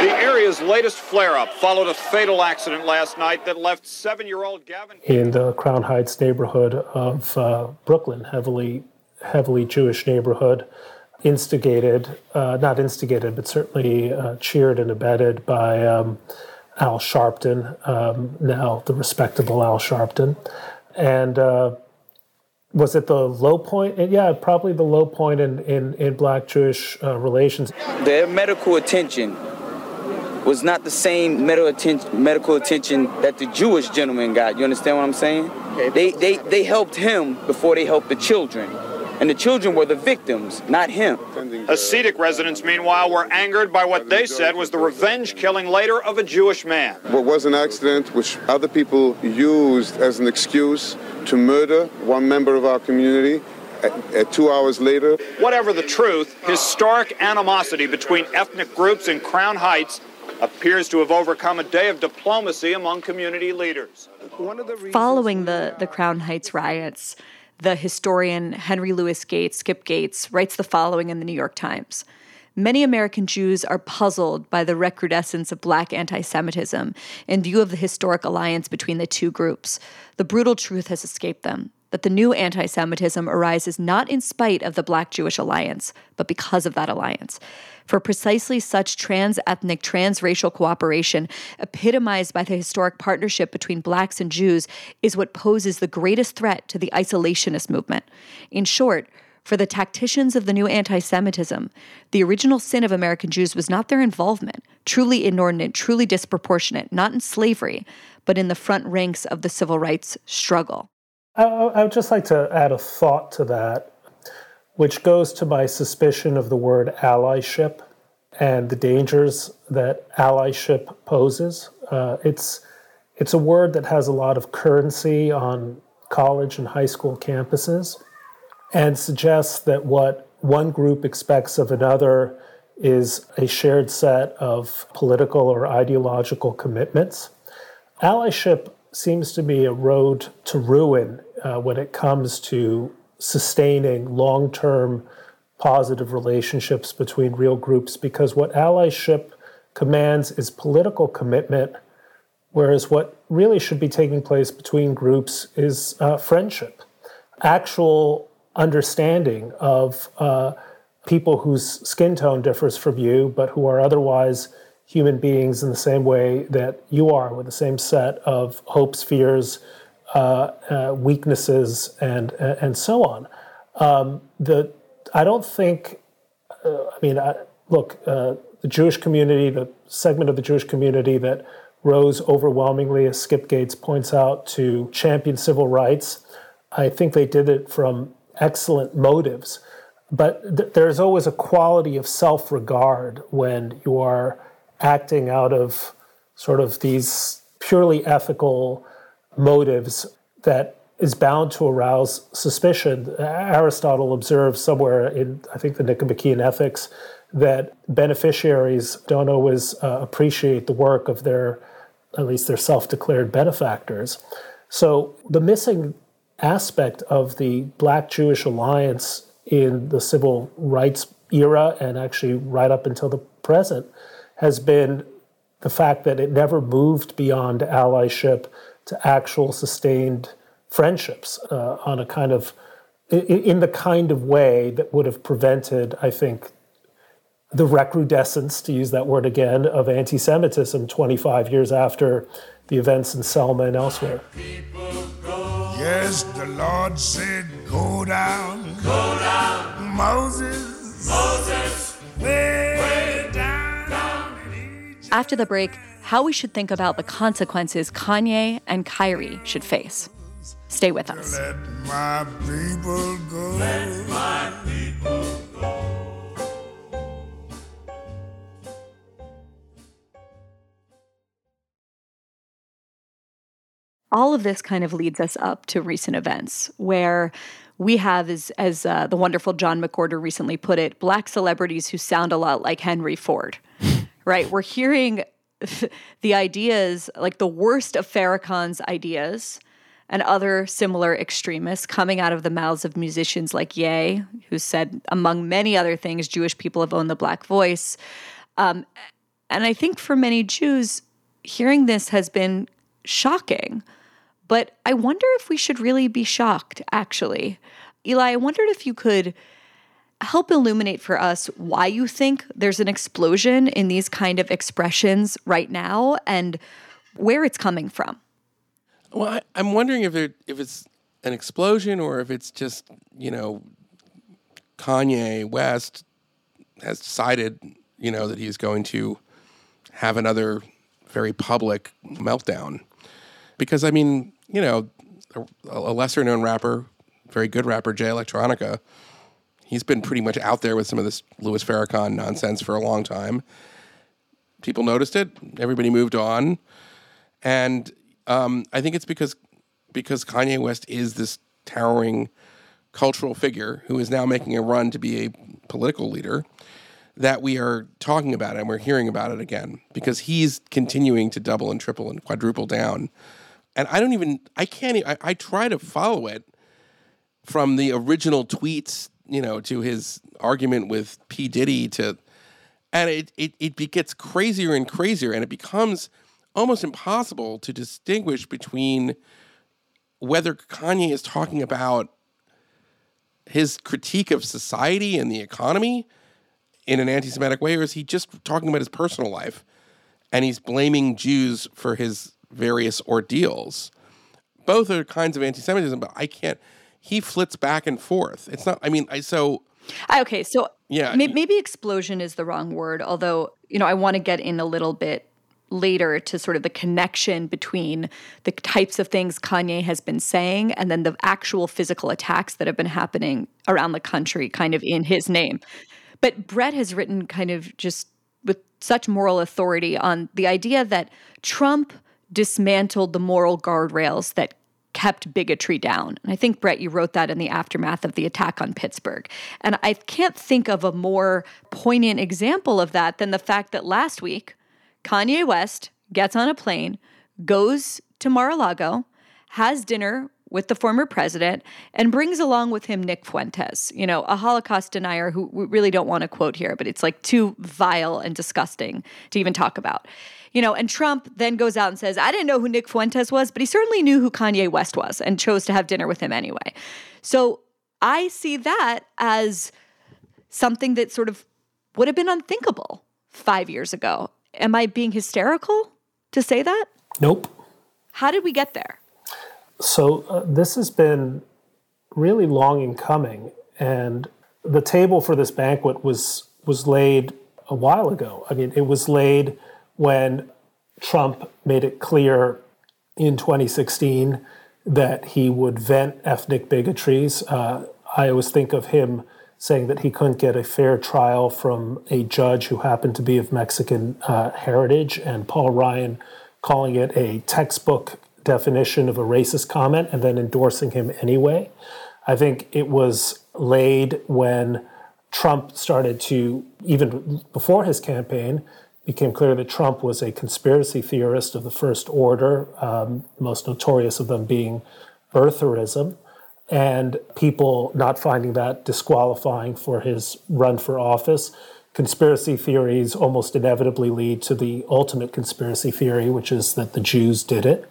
The area's latest flare up followed a fatal accident last night that left seven year old Gavin. In the Crown Heights neighborhood of uh, Brooklyn, heavily, heavily Jewish neighborhood instigated, uh, not instigated, but certainly uh, cheered and abetted by um, Al Sharpton, um, now the respectable Al Sharpton. And uh, was it the low point? Yeah, probably the low point in, in, in black Jewish uh, relations. Their medical attention was not the same medical attention, medical attention that the Jewish gentleman got. You understand what I'm saying? They, they, they helped him before they helped the children and the children were the victims, not him. Hasidic residents, meanwhile, were angered by what they said was the revenge killing later of a Jewish man. What was an accident which other people used as an excuse to murder one member of our community at, two hours later. Whatever the truth, historic animosity between ethnic groups in Crown Heights appears to have overcome a day of diplomacy among community leaders. Following the, the Crown Heights riots, the historian Henry Louis Gates, Skip Gates, writes the following in the New York Times. Many American Jews are puzzled by the recrudescence of black anti Semitism in view of the historic alliance between the two groups. The brutal truth has escaped them that the new anti Semitism arises not in spite of the black Jewish alliance, but because of that alliance for precisely such trans ethnic, transracial cooperation, epitomized by the historic partnership between blacks and Jews, is what poses the greatest threat to the isolationist movement. In short, for the tacticians of the new anti Semitism, the original sin of American Jews was not their involvement, truly inordinate, truly disproportionate, not in slavery, but in the front ranks of the civil rights struggle. I would just like to add a thought to that which goes to my suspicion of the word allyship. and the dangers that allyship poses. Uh, it's it's a word that has a lot of currency on college and high school campuses, and suggests that what one group expects of another is a shared set of political or ideological commitments. Allyship seems to be a road to ruin uh, when it comes to sustaining long term positive relationships between real groups because what allyship commands is political commitment, whereas what really should be taking place between groups is uh, friendship, actual understanding of uh, people whose skin tone differs from you, but who are otherwise human beings in the same way that you are, with the same set of hopes, fears, weaknesses, and and so on. Um, the I don't think. Uh, I mean, I, look, uh, the Jewish community, the segment of the Jewish community that rose overwhelmingly, as Skip Gates points out, to champion civil rights. I think they did it from excellent motives, but th- there's always a quality of self-regard when you are acting out of sort of these purely ethical motives that is bound to arouse suspicion. Aristotle observes somewhere in, I think, the Nicomachean Ethics, that beneficiaries don't always uh, appreciate the work of their, at least their self declared benefactors. So the missing aspect of the Black Jewish alliance in the civil rights era and actually right up until the present has been the fact that it never moved beyond allyship to actual sustained friendships uh, on a kind of in the kind of way that would have prevented, I think, the recrudescence, to use that word again, of anti Semitism 25 years after the events in Selma and elsewhere. Yes, the Lord said, Go down. Go down. Moses. Moses. Way down. down After the break, how we should think about the consequences Kanye and Kyrie should face. Stay with us. Let my people go. Let my people go. All of this kind of leads us up to recent events where we have, as, as uh, the wonderful John McWhorter recently put it, black celebrities who sound a lot like Henry Ford. [laughs] right? We're hearing [laughs] the ideas, like the worst of Farrakhan's ideas, and other similar extremists coming out of the mouths of musicians like Ye, who said, among many other things, Jewish people have owned the black voice. Um, and I think for many Jews, hearing this has been shocking. But I wonder if we should really be shocked, actually. Eli, I wondered if you could help illuminate for us why you think there's an explosion in these kind of expressions right now and where it's coming from. Well, I, am wondering if it if it's an explosion or if it's just you know Kanye West has decided you know that he's going to have another very public meltdown because I mean you know a, a lesser known rapper, very good rapper Jay Electronica, he's been pretty much out there with some of this Louis Farrakhan nonsense for a long time. People noticed it. Everybody moved on, and um, I think it's because because Kanye West is this towering cultural figure who is now making a run to be a political leader that we are talking about it and we're hearing about it again because he's continuing to double and triple and quadruple down. And I don't even, I can't, I, I try to follow it from the original tweets, you know, to his argument with P. Diddy to, and it, it, it gets crazier and crazier and it becomes almost impossible to distinguish between whether Kanye is talking about his critique of society and the economy in an anti Semitic way, or is he just talking about his personal life and he's blaming Jews for his various ordeals? Both are kinds of anti Semitism, but I can't. He flits back and forth. It's not, I mean, I so. Okay, so yeah, maybe explosion is the wrong word, although, you know, I want to get in a little bit later to sort of the connection between the types of things Kanye has been saying and then the actual physical attacks that have been happening around the country, kind of in his name. But Bret has written kind of just with such moral authority on the idea that Trump dismantled the moral guardrails that kept bigotry down. And I think, Bret, you wrote that in the aftermath of the attack on Pittsburgh. And I can't think of a more poignant example of that than the fact that last week, Kanye West gets on a plane, goes to Mar a Lago, has dinner with the former president and brings along with him Nick Fuentes, you know, a Holocaust denier who we really don't want to quote here, but it's like too vile and disgusting to even talk about. You know, and Trump then goes out and says, I didn't know who Nick Fuentes was, but he certainly knew who Kanye West was and chose to have dinner with him anyway. So I see that as something that sort of would have been unthinkable five years ago. Am I being hysterical to say that? Nope. How did we get there? So uh, this has been really long in coming, and the table for this banquet was was laid a while ago. I mean, it was laid when Trump made it clear in 2016 that he would vent ethnic bigotries. Uh, I always think of him saying that he couldn't get a fair trial from a judge who happened to be of Mexican uh, heritage, and Paul Ryan calling it a textbook definition of a racist comment and then endorsing him anyway. I think it was laid when Trump started to, even before his campaign, became clear that Trump was a conspiracy theorist of the first order, um, most notorious of them being birtherism, and people not finding that disqualifying for his run for office. Conspiracy theories almost inevitably lead to the ultimate conspiracy theory, which is that the Jews did it.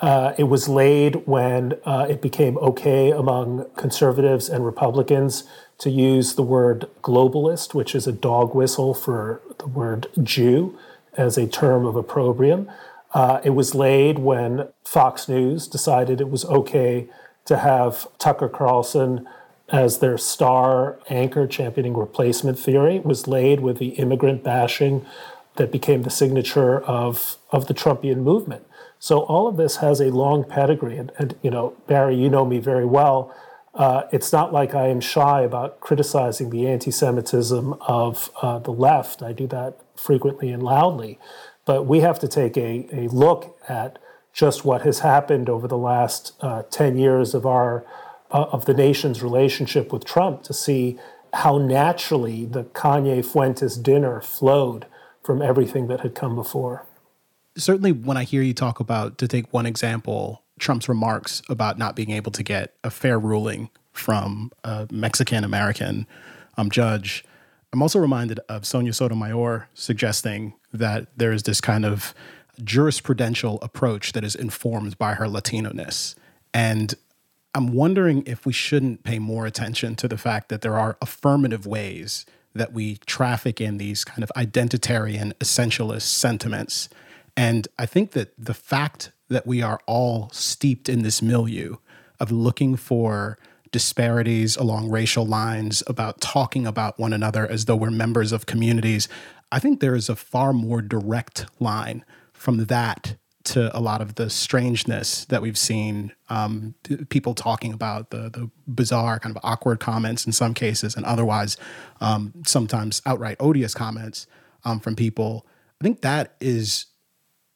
Uh, it was laid when uh, it became okay among conservatives and Republicans to use the word globalist, which is a dog whistle for the word Jew, as a term of opprobrium. Uh, it was laid when Fox News decided it was okay to have Tucker Carlson as their star anchor championing replacement theory. It was laid with the immigrant bashing that became the signature of, of the Trumpian movement. So all of this has a long pedigree, and, and you know, Bari, you know me very well. Uh, it's not like I am shy about criticizing the anti-Semitism of uh, the left. I do that frequently and loudly, but we have to take a, a look at just what has happened over the last uh, ten years of our uh, of the nation's relationship with Trump to see how naturally the Kanye Fuentes dinner flowed from everything that had come before certainly when I hear you talk about, to take one example, Trump's remarks about not being able to get a fair ruling from a Mexican American um, judge, I'm also reminded of Sonia Sotomayor suggesting that there is this kind of jurisprudential approach that is informed by her Latino ness. And I'm wondering if we shouldn't pay more attention to the fact that there are affirmative ways that we traffic in these kind of identitarian essentialist sentiments and I think that the fact that we are all steeped in this milieu of looking for disparities along racial lines, about talking about one another as though we're members of communities, I think there is a far more direct line from that to a lot of the strangeness that we've seen um, people talking about the the bizarre kind of awkward comments in some cases and otherwise um, sometimes outright odious comments um, from people. I think that is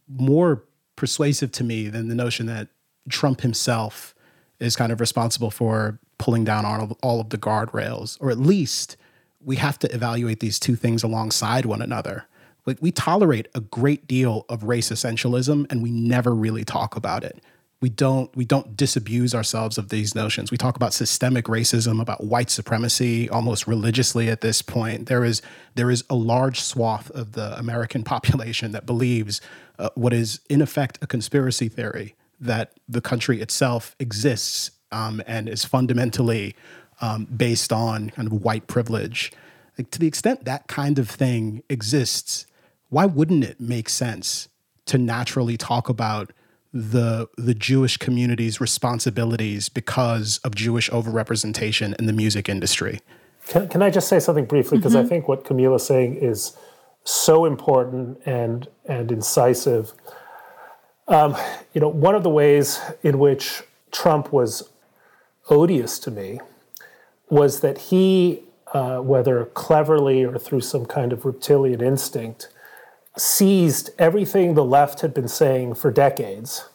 more persuasive to me than the notion that Trump himself is kind of responsible for pulling down all of, all of the guardrails, or at least we have to evaluate these two things alongside one another. Like we tolerate a great deal of race essentialism, and we never really talk about it we don't we don't disabuse ourselves of these notions. We talk about systemic racism, about white supremacy almost religiously at this point. There is there is a large swath of the American [laughs] population that believes uh, what is in effect a conspiracy theory that the country itself exists um, and is fundamentally um, based on kind of white privilege. Like, to the extent that kind of thing exists, why wouldn't it make sense to naturally talk about the the Jewish community's responsibilities because of Jewish overrepresentation in the music industry. Can, can I just say something briefly? Because mm-hmm. I think what Kmele is saying is so important and and incisive. Um, you know, one of the ways in which Trump was odious to me was that he uh, whether cleverly or through some kind of reptilian instinct, seized everything the left had been saying for decades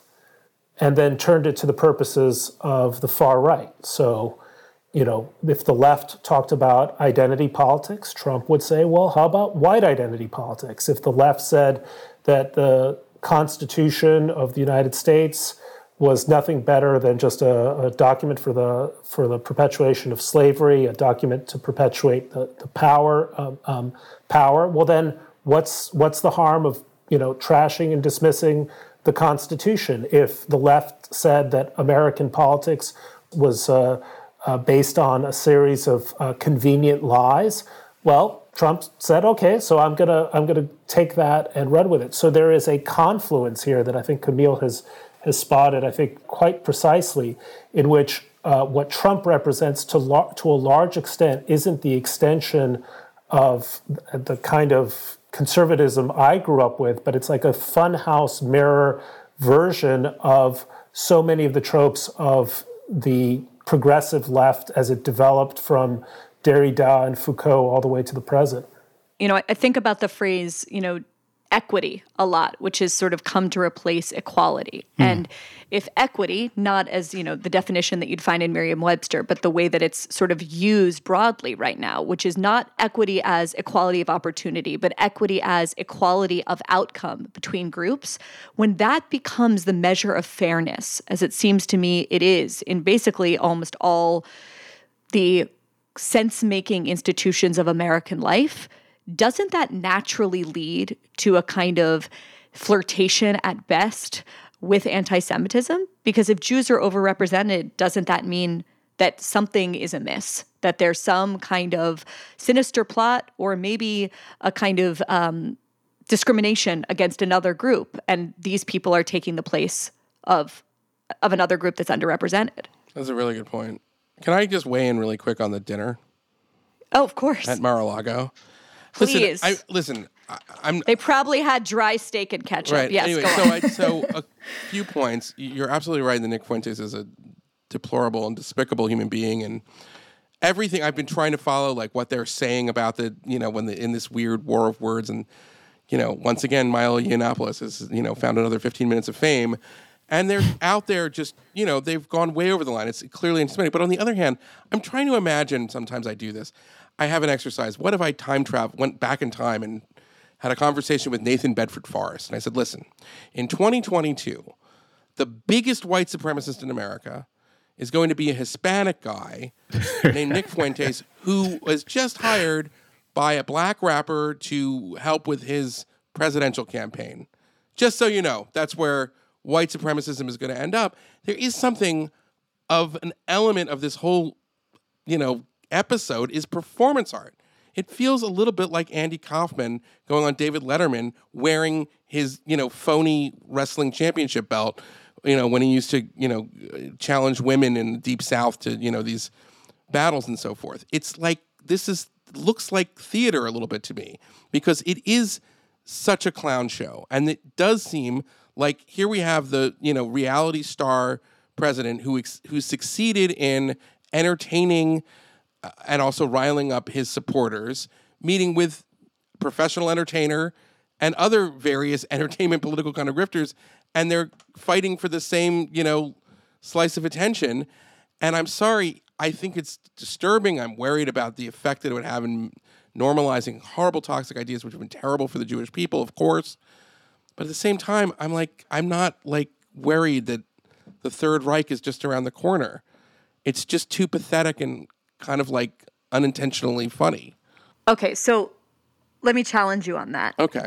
and then turned it to the purposes of the far right. So, you know, if the left talked about identity politics, Trump would say, well, how about white identity politics? If the left said that the Constitution of the United States was nothing better than just a, a, document for the for the perpetuation of slavery, a document to perpetuate the, the power um, um, power. Well, then what's what's the harm of you know trashing and dismissing the Constitution if the left said that American politics was uh, uh, based on a series of uh, convenient lies? Well, Trump said, "Okay, so I'm gonna I'm gonna take that and run with it." So there is a confluence here that I think Kmele has has spotted, I think, quite precisely, in which uh, what Trump represents to, lo- to a large extent isn't the extension of the kind of conservatism I grew up with, but it's like a funhouse mirror version of so many of the tropes of the progressive left as it developed from Derrida and Foucault all the way to the present. You know, I think about the phrase, you know, equity a lot, which has sort of come to replace equality. Mm. And if equity, not as, you know, the definition that you'd find in Merriam-Webster, but the way that it's sort of used broadly right now, which is not equity as equality of opportunity, but equity as equality of outcome between groups, when that becomes the measure of fairness, as it seems to me it is in basically almost all the sense-making institutions of American life, doesn't that naturally lead to a kind of flirtation at best with anti Semitism? Because if Jews are overrepresented, doesn't that mean that something is amiss? That there's some kind of sinister plot or maybe a kind of um, discrimination against another group, and these people are taking the place of of another group that's underrepresented. That's a really good point. Can I just weigh in really quick on the dinner? Oh, of course. At Mar-a-Lago. Please. Listen, I, listen I, They probably had dry steak and ketchup. Right. Yes. Anyway, so I, so a few points. You're absolutely right. That Nick Fuentes is a deplorable and despicable human being, and everything I've been trying to follow, like what they're saying about the, you know, when the in this weird war of words, and you know, once again, Milo Yiannopoulos has, you know, found another 15 minutes of fame. And they're out there just, you know, they've gone way over the line. It's clearly anti-Semitic. But on the other hand, I'm trying to imagine, sometimes I do this, I have an exercise. What if I time travel, went back in time and had a conversation with Nathan Bedford Forrest? And I said, listen, in 2022, the biggest white supremacist in America is going to be a Hispanic guy [laughs] named Nick Fuentes, who was just hired by a black rapper to help with his presidential campaign. Just so you know, that's where white supremacism is going to end up. There is something of an element of this whole, you know, episode is performance art. It feels a little bit like Andy Kaufman going on David Letterman wearing his, you know, phony wrestling championship belt, you know, when he used to, you know, challenge women in the deep south to, you know, these battles and so forth. It's like this is looks like theater a little bit to me because it is such a clown show and it does seem like here we have the, you know, reality star president who ex- who succeeded in entertaining and also riling up his supporters, meeting with professional entertainer and other various [laughs] entertainment political kind of grifters, and they're fighting for the same, you know, slice of attention. And I'm sorry, I think it's disturbing. I'm worried about the effect that it would have in normalizing horrible toxic ideas, which have been terrible for the Jewish people, of course. But at the same time, I'm like, I'm not like worried that the Third Reich is just around the corner. It's just too pathetic and kind of like unintentionally funny. Okay, so let me challenge you on that. Okay.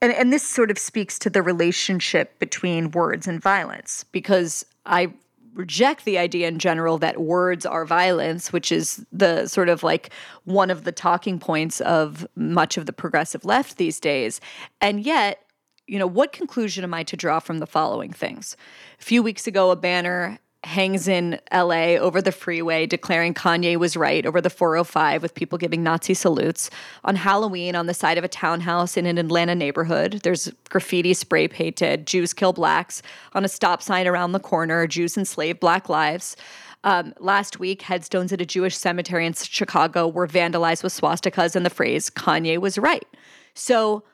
And and this sort of speaks to the relationship between words and violence because I reject the idea in general that words are violence, which is the sort of like one of the talking points of much of the progressive left these days. And yet, you know, what conclusion am I to draw from the following things? A few weeks ago, a banner hangs in LA over the freeway declaring Kanye was right over the 405 with people giving Nazi salutes. On Halloween, on the side of a townhouse in an Atlanta neighborhood, there's graffiti spray painted Jews kill blacks. On a stop sign around the corner, Jews enslave black lives. Um, last week, headstones at a Jewish cemetery in Chicago were vandalized with swastikas and the phrase Kanye was right. So,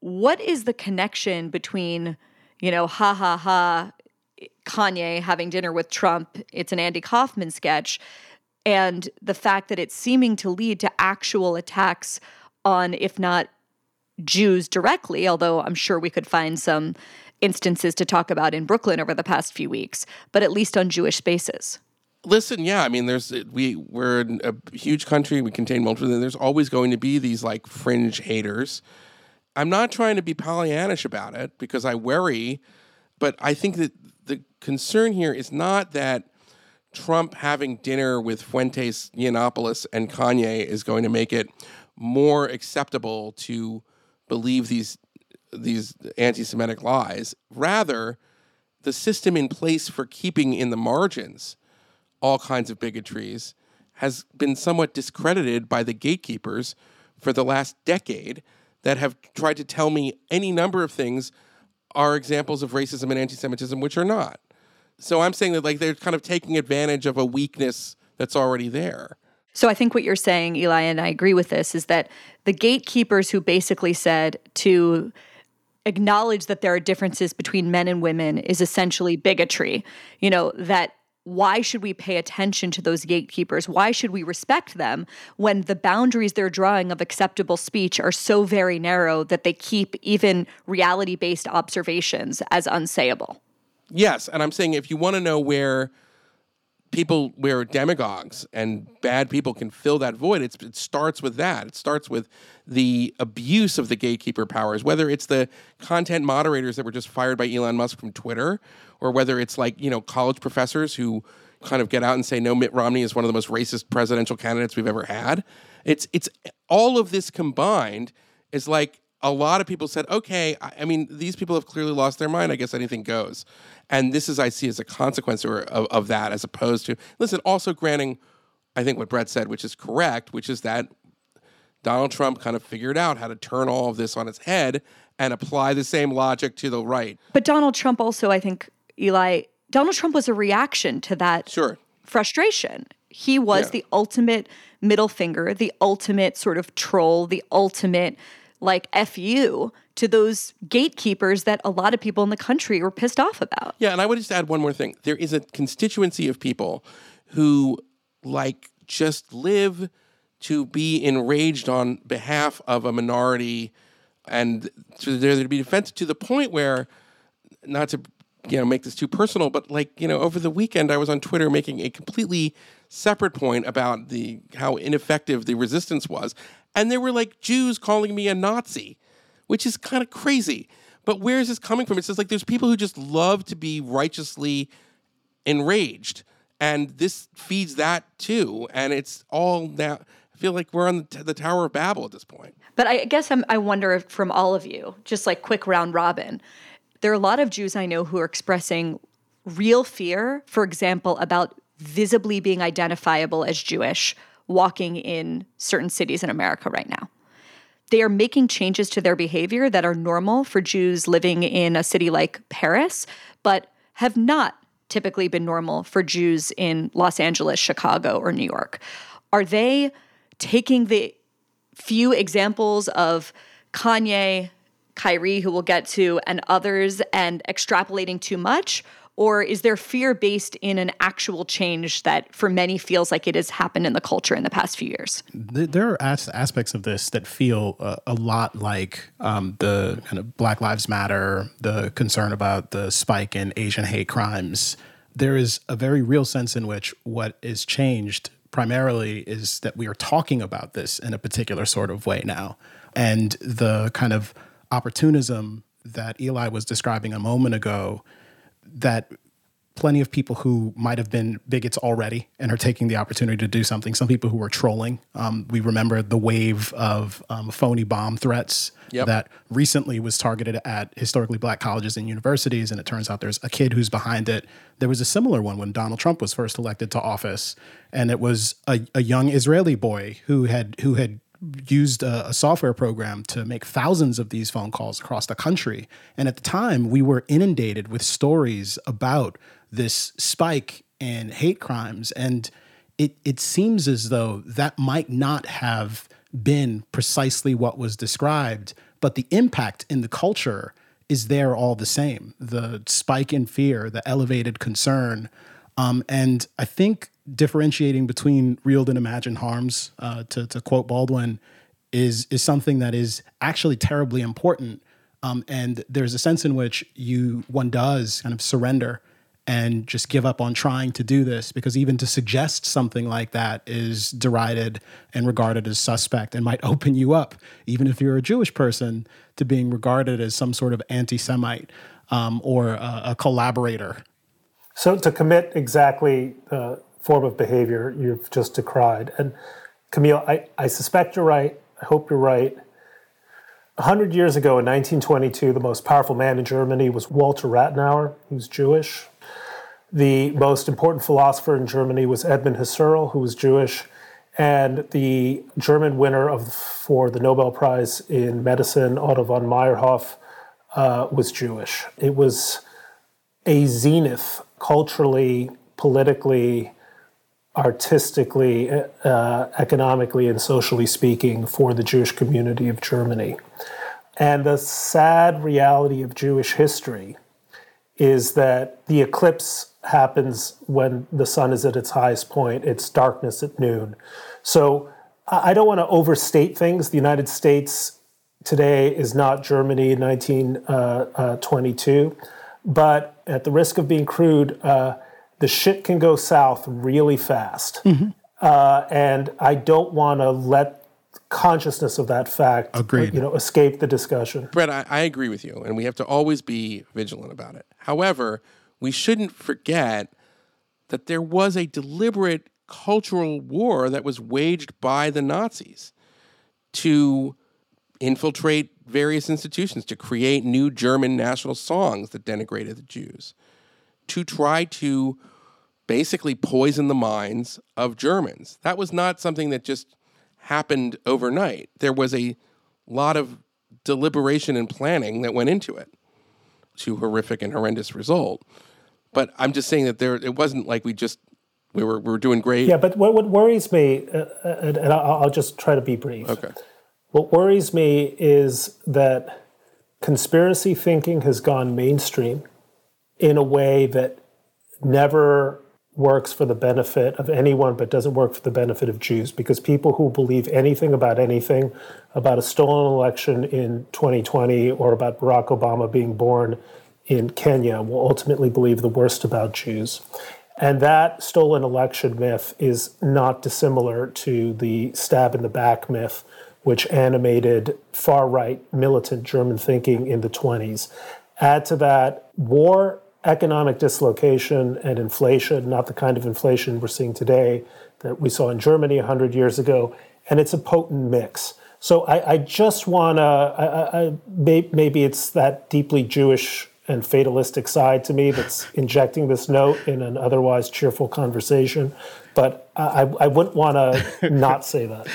what is the connection between, you know, ha ha ha, Kanye having dinner with Trump? It's an Andy Kaufman sketch. And the fact that it's seeming to lead to actual attacks on, if not Jews directly, although I'm sure we could find some instances to talk about in Brooklyn over the past few weeks, but at least on Jewish spaces. Listen, yeah, I mean, there's we we're a huge country. We contain multiple. There's always going to be these like fringe haters. I'm not trying to be Pollyannish about it because I worry, but I think that the concern here is not that Trump having dinner with Fuentes, Yiannopoulos, and Kanye is going to make it more acceptable to believe these these anti-Semitic lies. Rather, the system in place for keeping in the margins all kinds of bigotries has been somewhat discredited by the gatekeepers for the last decade that have tried to tell me any number of things are examples of racism and anti-Semitism, which are not. So I'm saying that like they're kind of taking advantage of a weakness that's already there. So I think what you're saying, Eli, and I agree with this, is that the gatekeepers who basically said to acknowledge that there are differences between men and women is essentially bigotry. You know, that why should we pay attention to those gatekeepers? Why should we respect them when the boundaries they're drawing of acceptable speech are so very narrow that they keep even reality based observations as unsayable? Yes. And I'm saying if you want to know where people where demagogues and bad people can fill that void. It's, it starts with that. It starts with the abuse of the gatekeeper powers whether it's the content moderators that were just fired by elon musk from twitter or whether it's like you know college professors who kind of get out and say no mitt romney is one of the most racist presidential candidates we've ever had. It's it's all of this combined is like a lot of people said, okay, I, I, mean, these people have clearly lost their mind. I guess anything goes. And this is, I see, as a consequence of, of that, as opposed to, listen, also granting, I think what Bret said, which is correct, which is that Donald Trump kind of figured out how to turn all of this on its head and apply the same logic to the right. But Donald Trump also, I think, Eli, Donald Trump was a reaction to that sure. frustration. He was yeah. the ultimate middle finger, the ultimate sort of troll, the ultimate like fu to those gatekeepers that a lot of people in the country were pissed off about. Yeah, and I would just add one more thing. There is a constituency of people who like just live to be enraged on behalf of a minority and to there to be defensive to the point where not to you know make this too personal but like you know over the weekend I was on Twitter making a completely separate point about the how ineffective the resistance was and there were like Jews calling me a Nazi, which is kind of crazy. But where is this coming from? It's just like there's people who just love to be righteously enraged. And this feeds that too. And it's all now. I feel like we're on the, the Tower of Babel at this point. But I guess I'm, I wonder if from all of you, just like quick round robin, there are a lot of Jews I know who are expressing real fear, for example, about visibly being identifiable as Jewish walking in certain cities in America right now. They are making changes to their behavior that are normal for Jews living in a city like Paris, but have not typically been normal for Jews in Los Angeles, Chicago, or New York. Are they taking the few examples of Kanye, Kyrie, who we'll get to, and others and extrapolating too much? Or is there fear based in an actual change that for many feels like it has happened in the culture in the past few years? There are as- aspects of this that feel uh, a lot like um, the kind of Black Lives Matter, the concern about the spike in Asian hate crimes. There is a very real sense in which what is changed primarily is that we are talking about this in a particular sort of way now. And the kind of opportunism that Eli was describing a moment ago that plenty of people who might have been bigots already and are taking the opportunity to do something. Some people who are trolling. Um, we remember the wave of um, phony bomb threats yep. that recently was targeted at historically black colleges and universities. And it turns out there's a kid who's behind it. There was a similar one when Donald Trump was first elected to office, and it was a, a young Israeli boy who had who had used a, a, software program to make thousands of these phone calls across the country. And at the time, we were inundated with stories about this spike in hate crimes. And it, it seems as though that might not have been precisely what was described, but the impact in the culture is there all the same. The spike in fear, the elevated concern. Um, and I think differentiating between real and imagined harms, uh, to, to quote Baldwin, is is something that is actually terribly important. Um, and there's a sense in which you one does kind of surrender and just give up on trying to do this because even to suggest something like that is derided and regarded as suspect and might [laughs] open you up, even if you're a Jewish person, to being regarded as some sort of anti Semite um, or a, a, collaborator. So, to commit exactly the form of behavior you've just decried, and Kmele, I, I suspect you're right. I hope you're right. A hundred years ago, in 1922, the most powerful man in Germany was Walter Rathenauer. He was Jewish. The most important philosopher in Germany was Edmund Husserl, who was Jewish, and the German winner of for the Nobel Prize in medicine, Otto von Meyerhof, uh, was Jewish. It was a zenith culturally, politically, artistically, uh, economically, and socially speaking for the Jewish community of Germany. And the sad reality of Jewish history is that the eclipse happens when the sun is at its highest point. It's darkness at noon. So I don't want to overstate things. The United States today is not Germany in 1922. Uh, uh, but at the risk of being crude, uh, the shit can go south really fast. Mm-hmm. Uh, and I don't want to let consciousness of that fact Agreed. you know escape the discussion Bret I, I agree with you and we have to always be vigilant about it however we shouldn't forget that there was a deliberate cultural war that was waged by the Nazis to infiltrate various institutions, to create new German national songs that denigrated the Jews, to try to basically poison the minds of Germans. That was not something that just happened overnight. There was a lot of deliberation and planning that went into it to horrific and horrendous result. But I'm just saying that there, it wasn't like we just we were we were doing great. Yeah, but what, what worries me, uh, uh and, and I'll, I'll just try to be brief. Okay. What worries me is that conspiracy thinking has gone mainstream in a way that never works for the benefit of anyone but doesn't work for the benefit of Jews because people who believe anything about anything about a stolen election in 2020 or about Barack Obama being born in Kenya will ultimately believe the worst about Jews. And that stolen election myth is not dissimilar to the stab in the back myth, which animated far right militant German thinking in the 20s. Add to that war, economic dislocation, and inflation, not the kind of inflation we're seeing today that we saw in Germany 100 years ago. And it's a potent mix. So I, I just want to, maybe it's that deeply Jewish and fatalistic side to me that's [laughs] injecting this note in an otherwise cheerful conversation. But I, I wouldn't want to [laughs] not say that.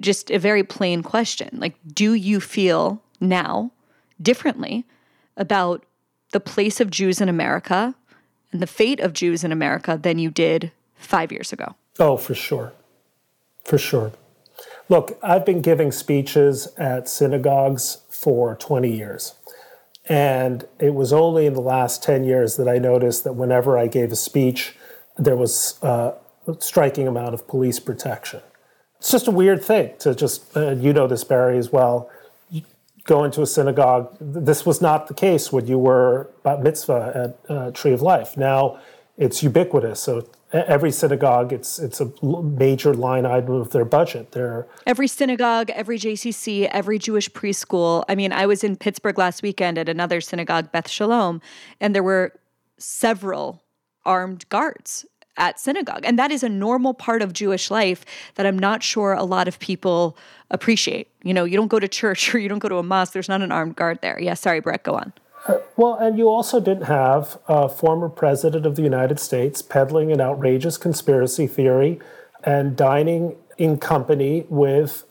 Just a very plain question. Like, do you feel now differently about the place of Jews in America and the fate of Jews in America than you did five years ago? Oh, for sure. For sure. Look, I've been giving speeches at synagogues for 20 years. And it was only in the last 10 years that I noticed that whenever I gave a speech, there was a striking amount of police protection. It's just a weird thing to just, uh, you know this, Bari, as well. Go into a synagogue. This was not the case when you were bat mitzvah at uh, Tree of Life. Now it's ubiquitous. So every synagogue it's it's a major line item of their budget They're, every synagogue every jcc every jewish preschool i mean i was in pittsburgh last weekend at another synagogue beth shalom and there were several armed guards at synagogue. And that is a normal part of jewish life that i'm not sure a lot of people appreciate. You know you don't go to church [laughs] or you don't go to a mosque. There's not an armed guard there. Yeah sorry Bret go on. Uh, well, and you also didn't have a former president of the United States peddling an outrageous conspiracy theory and dining in company with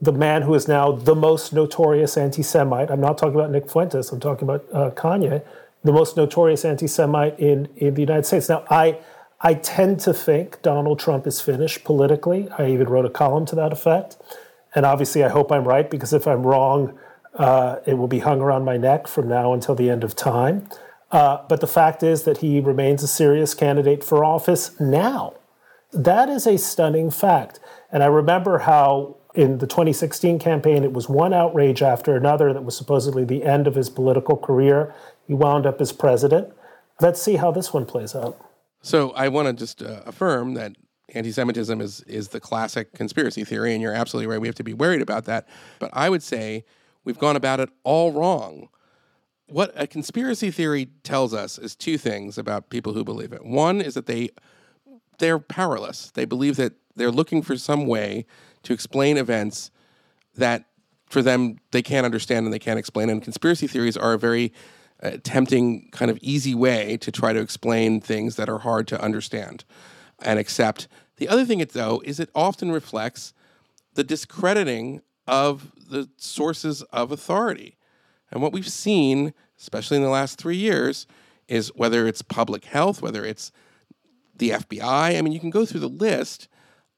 the man who is now the most notorious anti Semite. I'm not talking about Nick Fuentes, I'm talking about uh, Kanye, the most notorious anti Semite in, in the United States. Now, I, I tend to think Donald Trump is finished politically. I even wrote a column to that effect. And obviously, I hope I'm right because if I'm wrong, uh, it will be hung around my neck from now until the end of time. Uh, but the fact is that he remains a serious candidate for office now. That is a stunning fact. And I remember how in the 2016 campaign, it was one outrage after another that was supposedly the end of his political career. He wound up as president. Let's see how this one plays out. So I want to just uh, affirm that anti-Semitism is is the classic conspiracy theory, and you're absolutely right. We have to be worried about that. But I would say we've gone about it all wrong. What a conspiracy theory tells us is two things about people who believe it. One is that they they're powerless. They believe that they're looking for some way to explain events that for them they can't understand and they can't explain. And conspiracy theories are a very uh, tempting, kind of easy way to try to explain things that are hard to understand and accept. The other thing, it though, is it often reflects the discrediting of the sources of authority. And what we've seen, especially in the last three years, is whether it's public health, whether it's the FBI. I mean, you can go through the list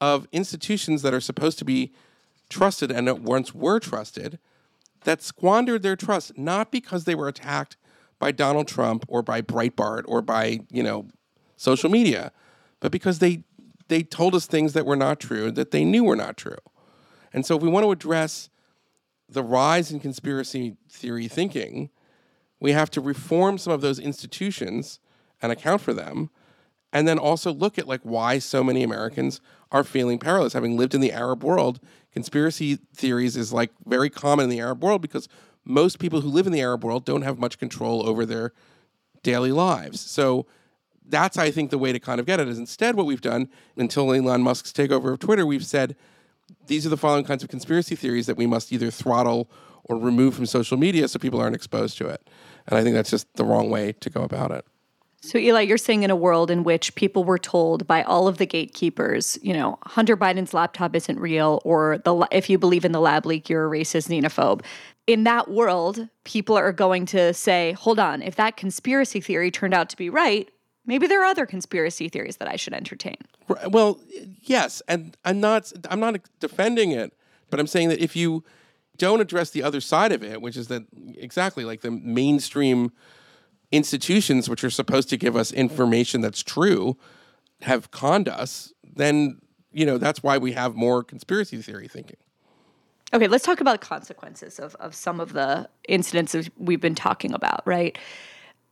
of institutions that are supposed to be trusted and once were trusted that squandered their trust, not because they were attacked by Donald Trump or by Breitbart or by, you know, social media, but because they they told us things that were not true, that they knew were not true. And so if we want to address the rise in conspiracy theory thinking, we have to reform some of those institutions and account for them and then also look at like why so many Americans are feeling powerless. Having lived in the Arab world, conspiracy theories is like very common in the Arab world because most people who live in the Arab world don't have much control over their daily lives. So that's I think the way to kind of get it is instead what we've done until Elon Musk's takeover of Twitter, we've said these are the following kinds of conspiracy theories that we must either throttle or remove from social media so people aren't exposed to it. And I think that's just the wrong way to go about it. So, Eli, you're saying in a world in which people were told by all of the gatekeepers, you know, Hunter Biden's laptop isn't real, or the if you believe in the lab leak, you're a racist xenophobe. In that world, people are going to say, hold on, if that conspiracy theory turned out to be right, maybe there are other conspiracy theories that I should entertain. Well, yes, and I'm not I'm not defending it, but I'm saying that if you don't address the other side of it, which is that exactly like the mainstream institutions which are supposed to give us information that's true have conned us, then you know that's why we have more conspiracy theory thinking. Okay, let's talk about consequences of, of some of the incidents we've been talking about, right?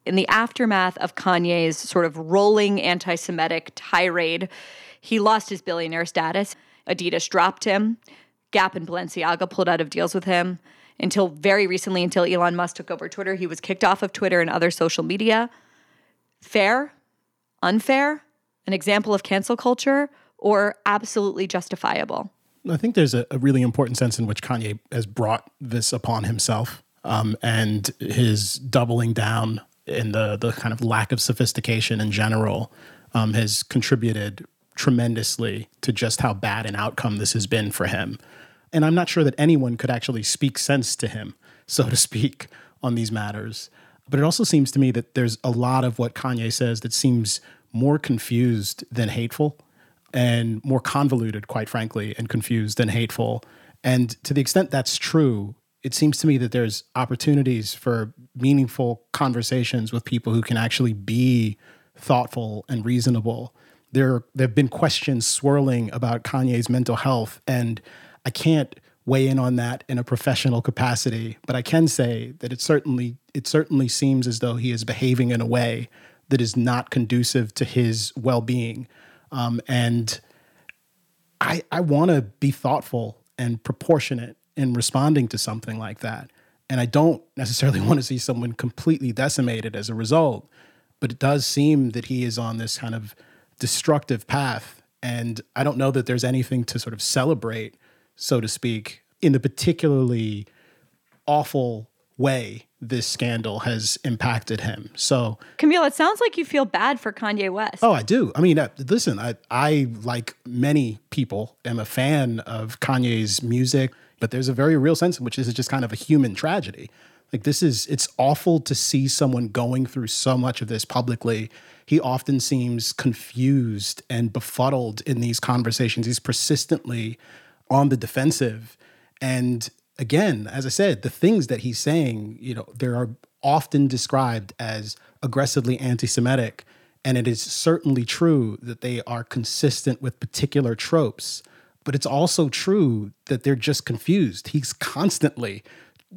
In the aftermath of Kanye's sort of rolling anti Semitic tirade, he lost his billionaire status. Adidas dropped him. Gap and Balenciaga pulled out of deals with him until very recently, until Elon Musk took over Twitter. He was kicked off of Twitter and other social media. Fair? Unfair? An example of cancel culture? Or absolutely justifiable? I think there's a, a really important sense in which Kanye has brought this upon himself um, and his doubling down in the, the kind of lack of sophistication in general um, has contributed tremendously to just how bad an outcome this has been for him. And I'm not sure that anyone could actually speak sense to him, so to speak, on these matters. But it also seems to me that there's a lot of what Kanye says that seems more confused than hateful and more convoluted, quite frankly, and confused than hateful. And to the extent that's true, it seems to me that there's opportunities for meaningful conversations with people who can actually be thoughtful and reasonable. There, there have been questions swirling about Kanye's mental health, and I can't weigh in on that in a professional capacity, but I can say that it certainly it certainly seems as though he is behaving in a way that is not conducive to his well-being. Um, and I I want to be thoughtful and proportionate in responding to something like that. And I don't necessarily [laughs] want to see someone completely decimated as a result, but it does seem that he is on this kind of destructive path. And I don't know that there's anything to sort of celebrate so to speak, in the particularly awful way this scandal has impacted him. So, Kmele, it sounds like you feel bad for Kanye West. Oh, I do. I mean, listen, I, I, like many people, am a fan of Kanye's music, but there's a very real sense in which this is just kind of a human tragedy. Like this is it's awful to see someone going through so much of this publicly. He often seems confused and befuddled in these conversations. He's persistently on the defensive. And again, as I said, the things that he's saying, you know, there are often described as aggressively anti Semitic. And it is certainly true that they are consistent with particular tropes. But it's also true that they're just confused. He's constantly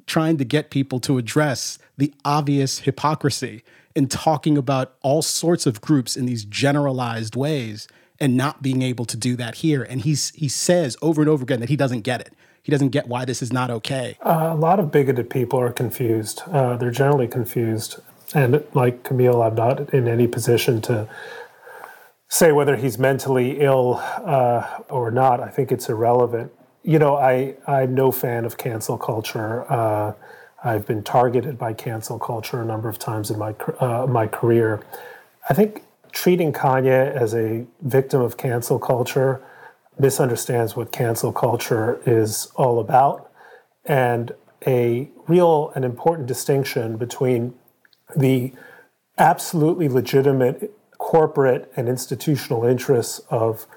trying to get people to address the obvious hypocrisy in talking about all sorts of groups in these generalized ways and not being able to do that here. And he's he says over and over again that he doesn't get it. He doesn't get why this is not okay. Uh, a lot of bigoted people are confused. Uh, they're generally confused. And like Kmele, I'm not in any position to say whether he's mentally ill uh, or not. I think it's irrelevant. You know, I, I'm no fan of cancel culture. Uh, I've been targeted by cancel culture a number of times in my, uh, my career. I think treating Kanye as a victim of cancel culture misunderstands what cancel culture is all about. And a real and important distinction between the absolutely legitimate corporate and institutional interests of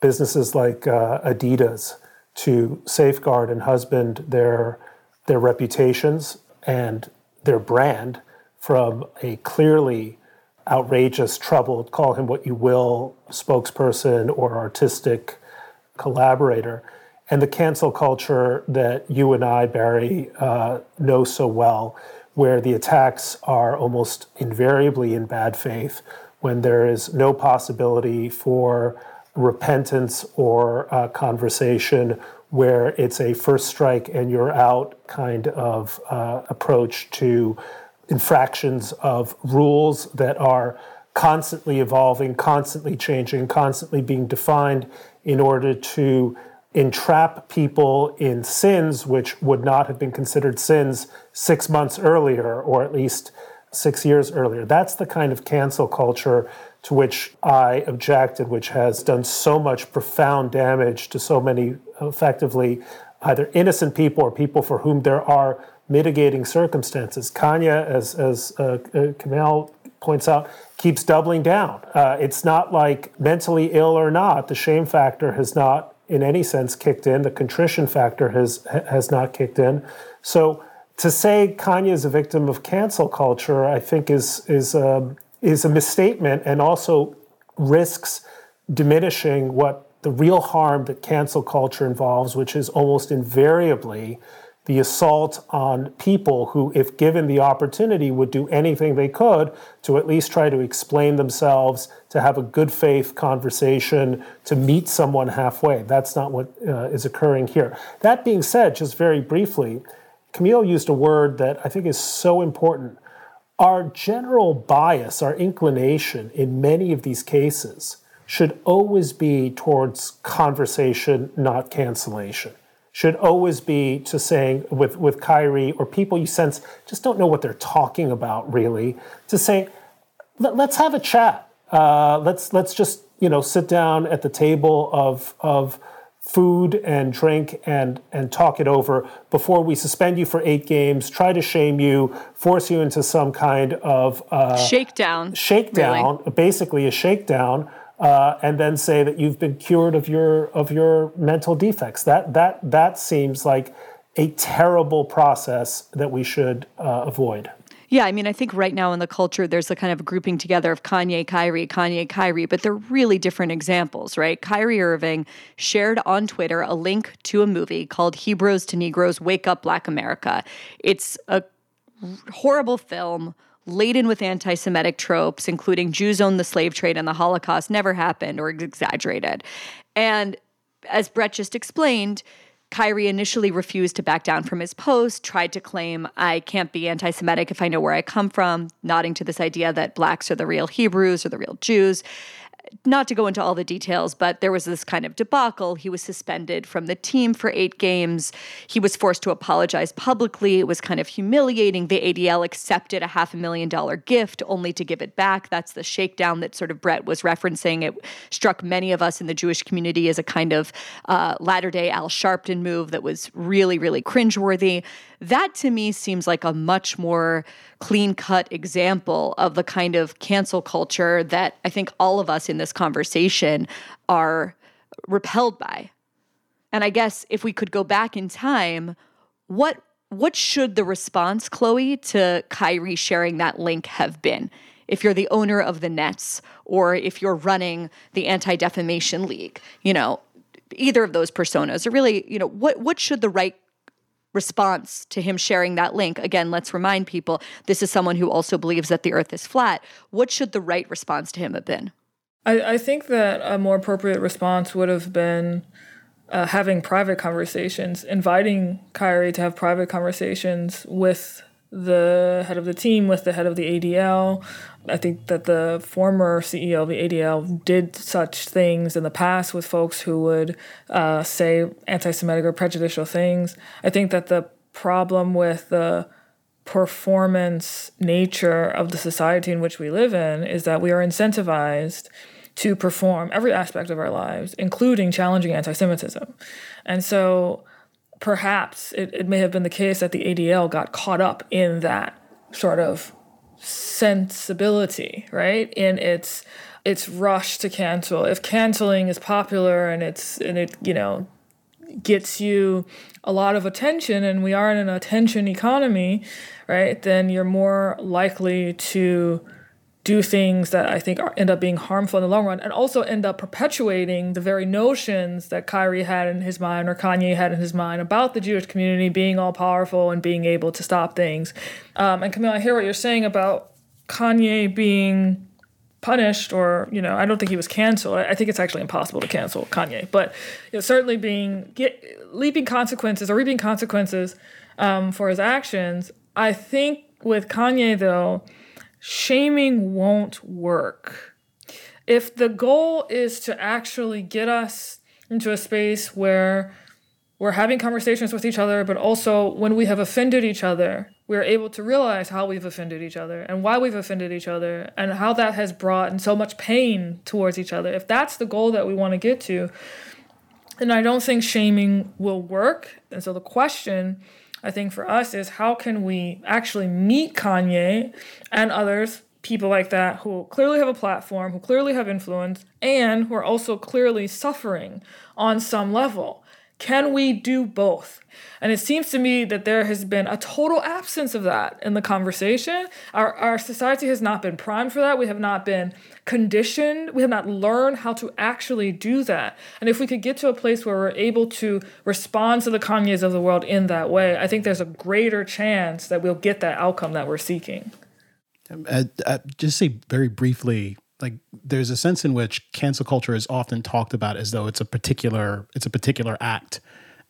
businesses like uh, Adidas to safeguard and husband their their reputations and their brand from a clearly outrageous, troubled, call him what you will, spokesperson or artistic collaborator, and the cancel culture that you and I, Bari, uh, know so well, where the attacks are almost invariably in bad faith, when there is no possibility for repentance or uh, conversation, where it's a first strike and you're out kind of uh, approach to infractions of rules that are constantly evolving, constantly changing, constantly being defined in order to entrap people in sins which would not have been considered sins six months earlier or at least six years earlier. That's the kind of cancel culture to which I objected, which has done so much profound damage to so many effectively either innocent people or people for whom there are mitigating circumstances. Kanye, as, as uh, uh, Kmele points out, keeps doubling down. Uh, it's not like mentally ill or not, the shame factor has not, in any sense, kicked in. The contrition factor has has not kicked in. So to say Kanye is a victim of cancel culture, I think is is um, is a misstatement and also risks diminishing what the real harm that cancel culture involves, which is almost invariably the assault on people who, if given the opportunity, would do anything they could to at least try to explain themselves, to have a good faith conversation, to meet someone halfway. That's not what uh, is occurring here. That being said, just very briefly, Kmele used a word that I think is so important. Our general bias, our inclination in many of these cases should always be towards conversation, not cancellation should always be to saying with, with Kyrie or people you sense just don't know what they're talking about really, to say, Let, us have a chat. Uh, let's let's just you know sit down at the table of of food and drink and and talk it over before we suspend you for eight games, try to shame you, force you into some kind of uh, shakedown. Shakedown, really. basically a shakedown uh, and then say that you've been cured of your of your mental defects. That that that seems like a terrible process that we should uh, avoid. Yeah, I mean, I think right now in the culture, there's a kind of grouping together of Kanye, Kyrie, Kanye, Kyrie, but they're really different examples, right? Kyrie Irving shared on Twitter a link to a movie called Hebrews to Negroes Wake Up Black America. It's a horrible film laden with anti Semitic tropes, including Jews owned the slave trade and the Holocaust never happened or exaggerated. And as Bret just explained, Kyrie initially refused to back down from his post, tried to claim, I can't be anti Semitic if I know where I come from, nodding to this idea that blacks are the real Hebrews or the real Jews not to go into all the details, but there was this kind of debacle. He was suspended from the team for eight games. He was forced to apologize publicly. It was kind of humiliating. The ADL accepted a half a million dollar gift only to give it back. That's the shakedown that sort of Bret was referencing. It struck many of us in the Jewish community as a kind of uh, latter day Al Sharpton move that was really, really cringeworthy. That to me seems like a much more clean cut example of the kind of cancel culture that I think all of us in this conversation are repelled by. And I guess if we could go back in time, what what should the response, Chloe, to Kyrie sharing that link have been? If you're the owner of the Nets or if you're running the Anti Defamation League, you know, either of those personas, or really, you know, what what should the right response to him sharing that link? Again, let's remind people this is someone who also believes that the earth is flat. What should the right response to him have been? I, I think that a more appropriate response would have been uh, having private conversations, inviting Kyrie to have private conversations with the head of the team, with the head of the ADL. I think that the former CEO of the ADL did such things in the past with folks who would uh, say anti Semitic or prejudicial things. I think that the problem with the performance nature of the society in which we live in is that we are incentivized to perform every aspect of our lives, including challenging anti Semitism. And so perhaps it, it may have been the case that the ADL got caught up in that sort of sensibility, right? In its its rush to cancel. If canceling is popular and it's and it, you know, gets you a lot of attention and we are in an attention economy, right? Then you're more likely to do things that I think end up being harmful in the long run and also end up perpetuating the very notions that Kyrie had in his mind or Kanye had in his mind about the Jewish community being all powerful and being able to stop things. Um, and Kmele, I hear what you're saying about Kanye being punished or you know i don't think he was canceled i think it's actually impossible to cancel kanye but you know, certainly being get, leaping consequences or reaping consequences um, for his actions i think with kanye though shaming won't work. If the goal is to actually get us into a space where we're having conversations with each other, but also when we have offended each other, we're able to realize how we've offended each other and why we've offended each other and how that has brought in so much pain towards each other. If that's the goal that we want to get to, then I don't think shaming will work. And so the question I think for us is how can we actually meet Kanye and others, people like that, who clearly have a platform, who clearly have influence, and who are also clearly suffering on some level. Can we do both? And it seems to me that there has been a total absence of that in the conversation. Our, our society has not been primed for that. We have not been conditioned. We have not learned how to actually do that. And if we could get to a place where we're able to respond to the Kanyes of the world in that way, I think there's a greater chance that we'll get that outcome that we're seeking. Uh, uh, just say very briefly like there's a sense in which cancel culture is often talked about as though it's a particular it's a particular act.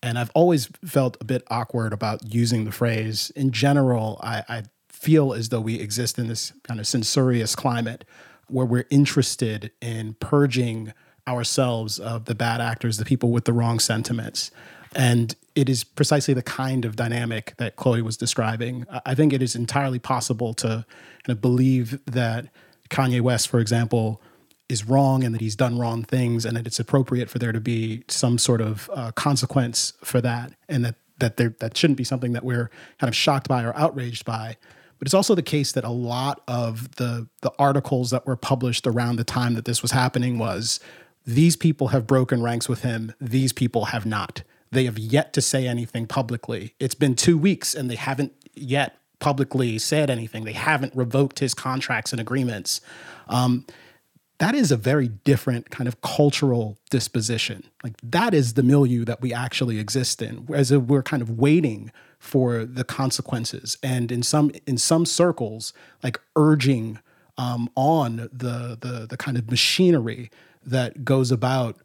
And i've always felt a bit awkward about using the phrase. In general i, I feel as though we exist in this kind of censorious climate where we're interested in purging ourselves of the bad actors the people with the wrong sentiments. And it is precisely the kind of dynamic that chloe was describing. I think it is entirely possible to kind of believe that Kanye West, for example, is wrong and that he's done wrong things and that it's appropriate for there to be some sort of uh, consequence for that and that that there that shouldn't be something that we're kind of shocked by or outraged by. But it's also the case that a lot of the the articles that were published around the time that this was happening was these people have broken ranks with him. These people have not. They have yet to say anything publicly. It's been 2 weeks and they haven't yet publicly said anything. They haven't revoked his contracts and agreements. Um, that is a very different kind of cultural disposition. Like that is the milieu that we actually exist in, whereas we're kind of waiting for the consequences, and in some in some circles, like urging um, on the the the kind of machinery that goes about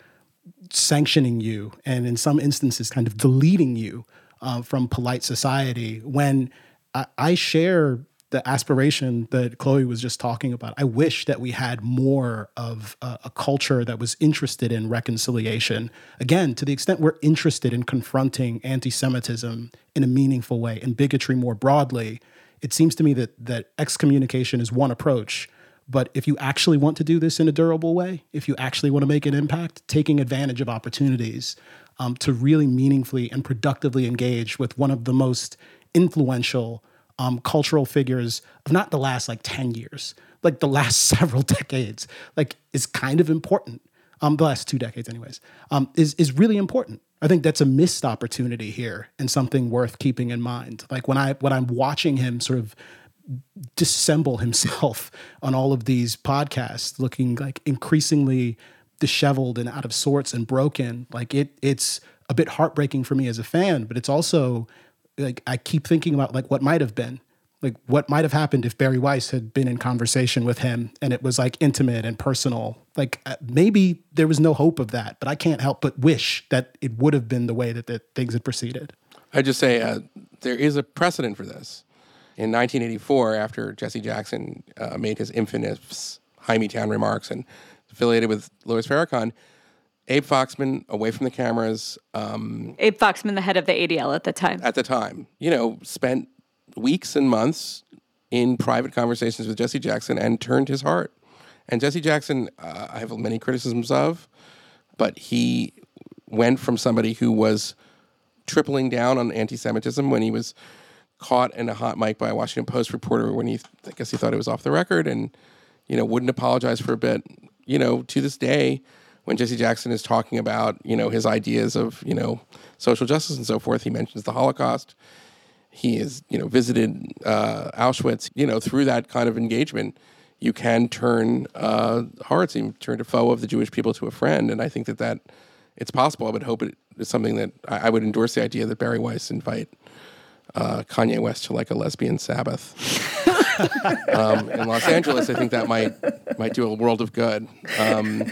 sanctioning you, and in some instances, kind of deleting you uh, from polite society when I, share the aspiration that Chloe was just talking about. I wish that we had more of a, a, culture that was interested in reconciliation. Again, to the extent we're interested in confronting anti Semitism in a meaningful way and bigotry more broadly, it seems to me that, that excommunication is one approach. But if you actually want to do this in a durable way, if you actually want to make an impact, taking advantage of opportunities um, to really meaningfully and productively engage with one of the most influential um, cultural figures of not the last like 10 years, like the last [laughs] several decades, like is kind of important. Um, the last two decades, anyways, um, is is really important. I think that's a missed opportunity here and something worth keeping in mind. Like when I when I'm watching him sort of dissemble [laughs] himself on all of these podcasts, looking like increasingly disheveled and out of sorts and broken. Like it, it's a bit heartbreaking for me as a fan, but it's also like I keep thinking about like what might have been, like what might have happened if Bari Weiss had been in conversation with him and it was like intimate and personal. Like uh, maybe there was no hope of that, but I can't help but wish that it would have been the way that the things had proceeded. I just say uh, there is a precedent for this. In 1984, after Jesse Jackson uh, made his infamous Hymietown remarks and affiliated with Louis Farrakhan, Abe Foxman, away from the cameras. Um, Abe Foxman, the head of the ADL at the time. At the time, you know, spent weeks and months in private conversations with Jesse Jackson and turned his heart. And Jesse Jackson, uh, I have many criticisms of, but he went from somebody who was tripling down on anti-Semitism when he was caught in a hot mic by a Washington Post reporter when he, I guess he thought it was off the record, and you know wouldn't apologize for a bit. You know, to this day, when Jesse Jackson is talking about, you know, his ideas of, you know, social justice and so forth, he mentions the Holocaust. He has, you know, visited uh, Auschwitz. You know, through that kind of engagement, you can turn uh, hearts, you turn a foe of the Jewish people to a friend. And I think that that it's possible. I would hope it is something that I, I would endorse the idea that Bari Weiss invite uh, Kanye West to like a lesbian Sabbath [laughs] um, in Los Angeles. I think that might might do a world of good. Um,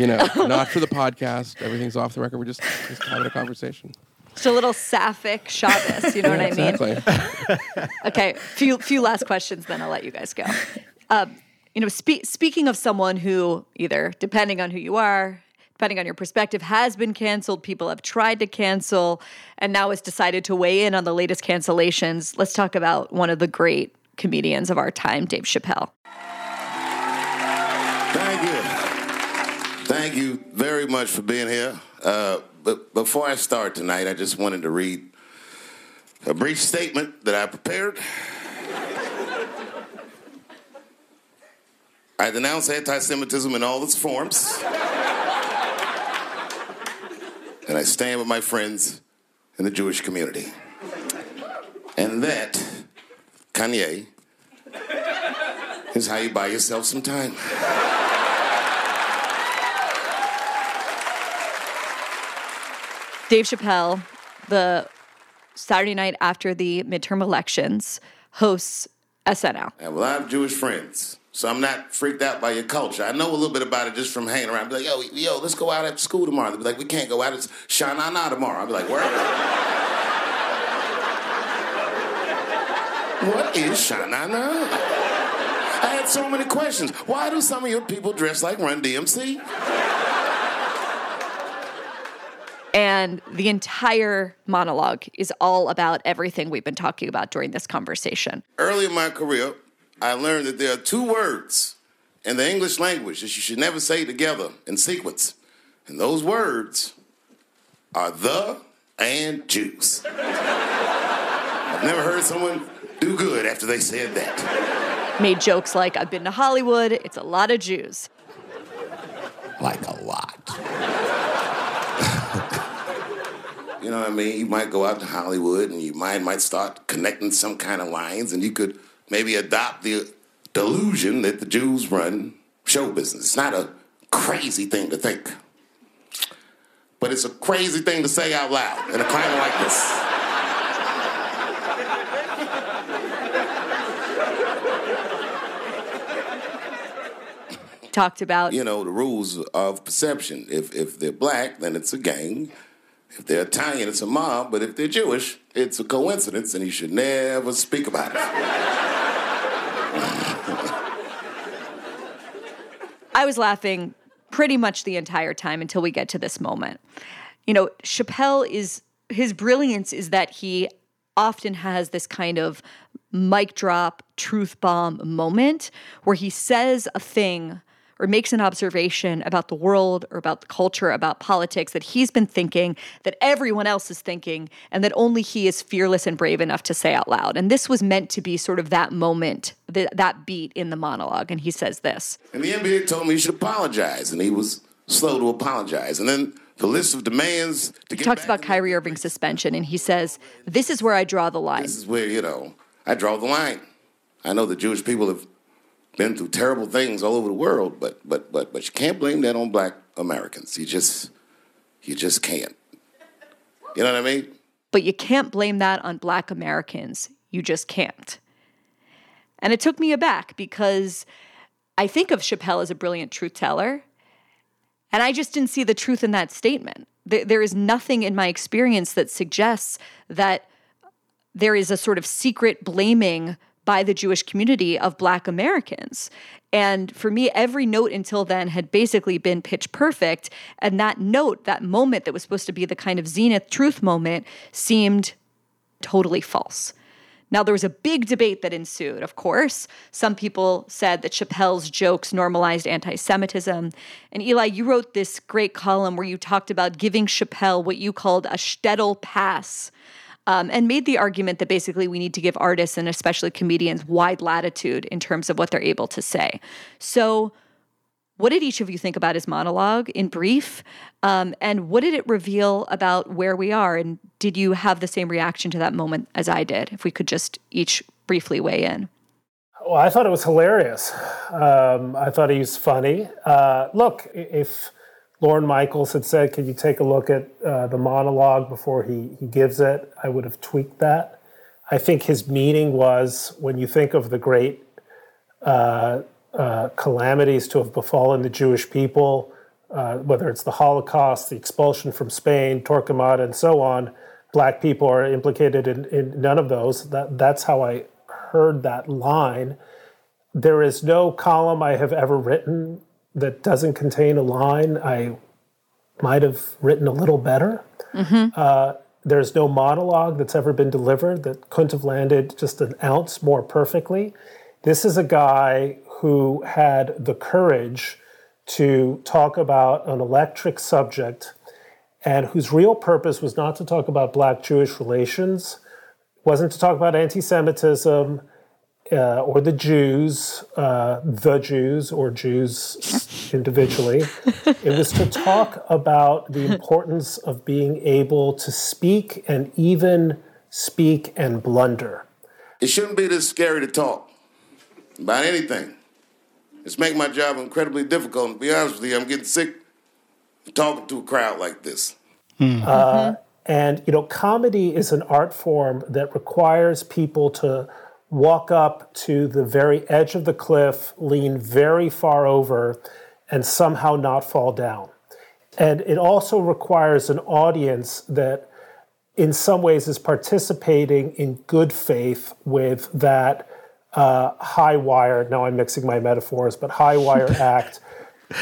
you know, [laughs] not for the podcast. Everything's off the record. We're just, just having a conversation. Just a little sapphic Shabbos, you know Yeah, what I mean? exactly. [laughs] okay, few few last questions, then I'll let you guys go. Um, you know, spe- speaking of someone who either, depending on who you are, depending on your perspective, has been canceled, people have tried to cancel, and now has decided to weigh in on the latest cancellations. Let's talk about one of the great comedians of our time, Dave Chappelle. Thank you very much for being here. Uh, but before I start tonight, I just wanted to read a brief statement that I prepared. I denounce anti Semitism in all its forms. And I stand with my friends in the Jewish community. And that, Kanye, is how you buy yourself some time. Dave Chappelle, the Saturday night after the midterm elections, hosts SNL. Yeah, well, I have Jewish friends, so I'm not freaked out by your culture. I know a little bit about it just from hanging around. Be like, yo, yo, let's go out after school tomorrow. They'll be like, we can't go out. It's Shana Na tomorrow. I'll be like, where? what is Shana Na? I had so many questions. Why do some of your people dress like Run DMC? And the entire monologue is all about everything we've been talking about during this conversation. Early in my career, I learned that there are two words in the English language that you should never say together in sequence. And those words are the and Jews. I've never heard someone do good after they said that. Made jokes like, I've been to Hollywood, it's a lot of Jews. Like a lot. You know what I mean? You might go out to Hollywood and you might might start connecting some kind of lines, and you could maybe adopt the delusion that the Jews run show business. It's not a crazy thing to think, but it's a crazy thing to say out loud in a climate like this. Talked about You know the rules of perception. If if they're black, then it's a gang. If they're Italian, it's a mob. But if they're Jewish, it's a coincidence, and you should never speak about it. I was laughing pretty much the entire time until we get to this moment. You know, Chappelle is his brilliance is that he often has this kind of mic drop truth bomb moment where he says a thing or makes an observation about the world or about the culture, about politics that he's been thinking, that everyone else is thinking, and that only he is fearless and brave enough to say out loud. And this was meant to be sort of that moment, that, that beat in the monologue. And he says this. And the NBA told me he should apologize, and he was slow to apologize. And then the list of demands to He talks about Kyrie Irving's suspension, and he says, This is where I draw the line. This is where, you know, I draw the line. I know the Jewish people have been through terrible things all over the world, but but but but you can't blame that on black Americans. You just you just can't. You know what I mean? But you can't blame that on black Americans. You just can't. And it took me aback because I think of Chappelle as a brilliant truth teller. And I just didn't see the truth in that statement. There, is nothing in my experience that suggests that there is a sort of secret blaming by the Jewish community of Black Americans. And for me, every note until then had basically been pitch perfect. And that note, that moment that was supposed to be the kind of zenith truth moment, seemed totally false. Now, there was a big debate that ensued, of course. Some people said that Chappelle's jokes normalized anti Semitism. And Eli, you wrote this great column where you talked about giving Chappelle what you called a shtetl pass. Um, and made the argument that basically we need to give artists and especially comedians wide latitude in terms of what they're able to say. So, what did each of you think about his monologue in brief? Um, and what did it reveal about where we are? And did you have the same reaction to that moment as I did? If we could just each briefly weigh in. Well, I thought it was hilarious. Um, I thought he was funny. Uh, look, if Lorne Michaels had said, "Can you take a look at uh, the monologue before he he gives it?" I would have tweaked that. I think his meaning was when you think of the great uh, uh, calamities to have befallen the Jewish people, uh, whether it's the Holocaust, the expulsion from Spain, Torquemada, and so on. Black people are implicated in, in none of those. That that's how I heard that line. There is no column I have ever written that doesn't contain a line I might have written a little better. Uh, there's no monologue that's ever been delivered that couldn't have landed just an ounce more perfectly. This is a guy who had the courage to talk about an electric subject and whose real purpose was not to talk about black Jewish relations, wasn't to talk about anti Semitism uh, or the Jews, uh, the Jews or Jews individually. it was to talk about the importance of being able to speak and even speak and blunder. It shouldn't be this scary to talk about anything. It's making my job incredibly difficult. And to be honest with you, I'm getting sick talking to a crowd like this. Uh, and you know, comedy is an art form that requires people to walk up to the very edge of the cliff, lean very far over, and somehow not fall down. And it also requires an audience that, in some ways, is participating in good faith with that uh, high wire. Now I'm mixing my metaphors, but high wire [laughs] act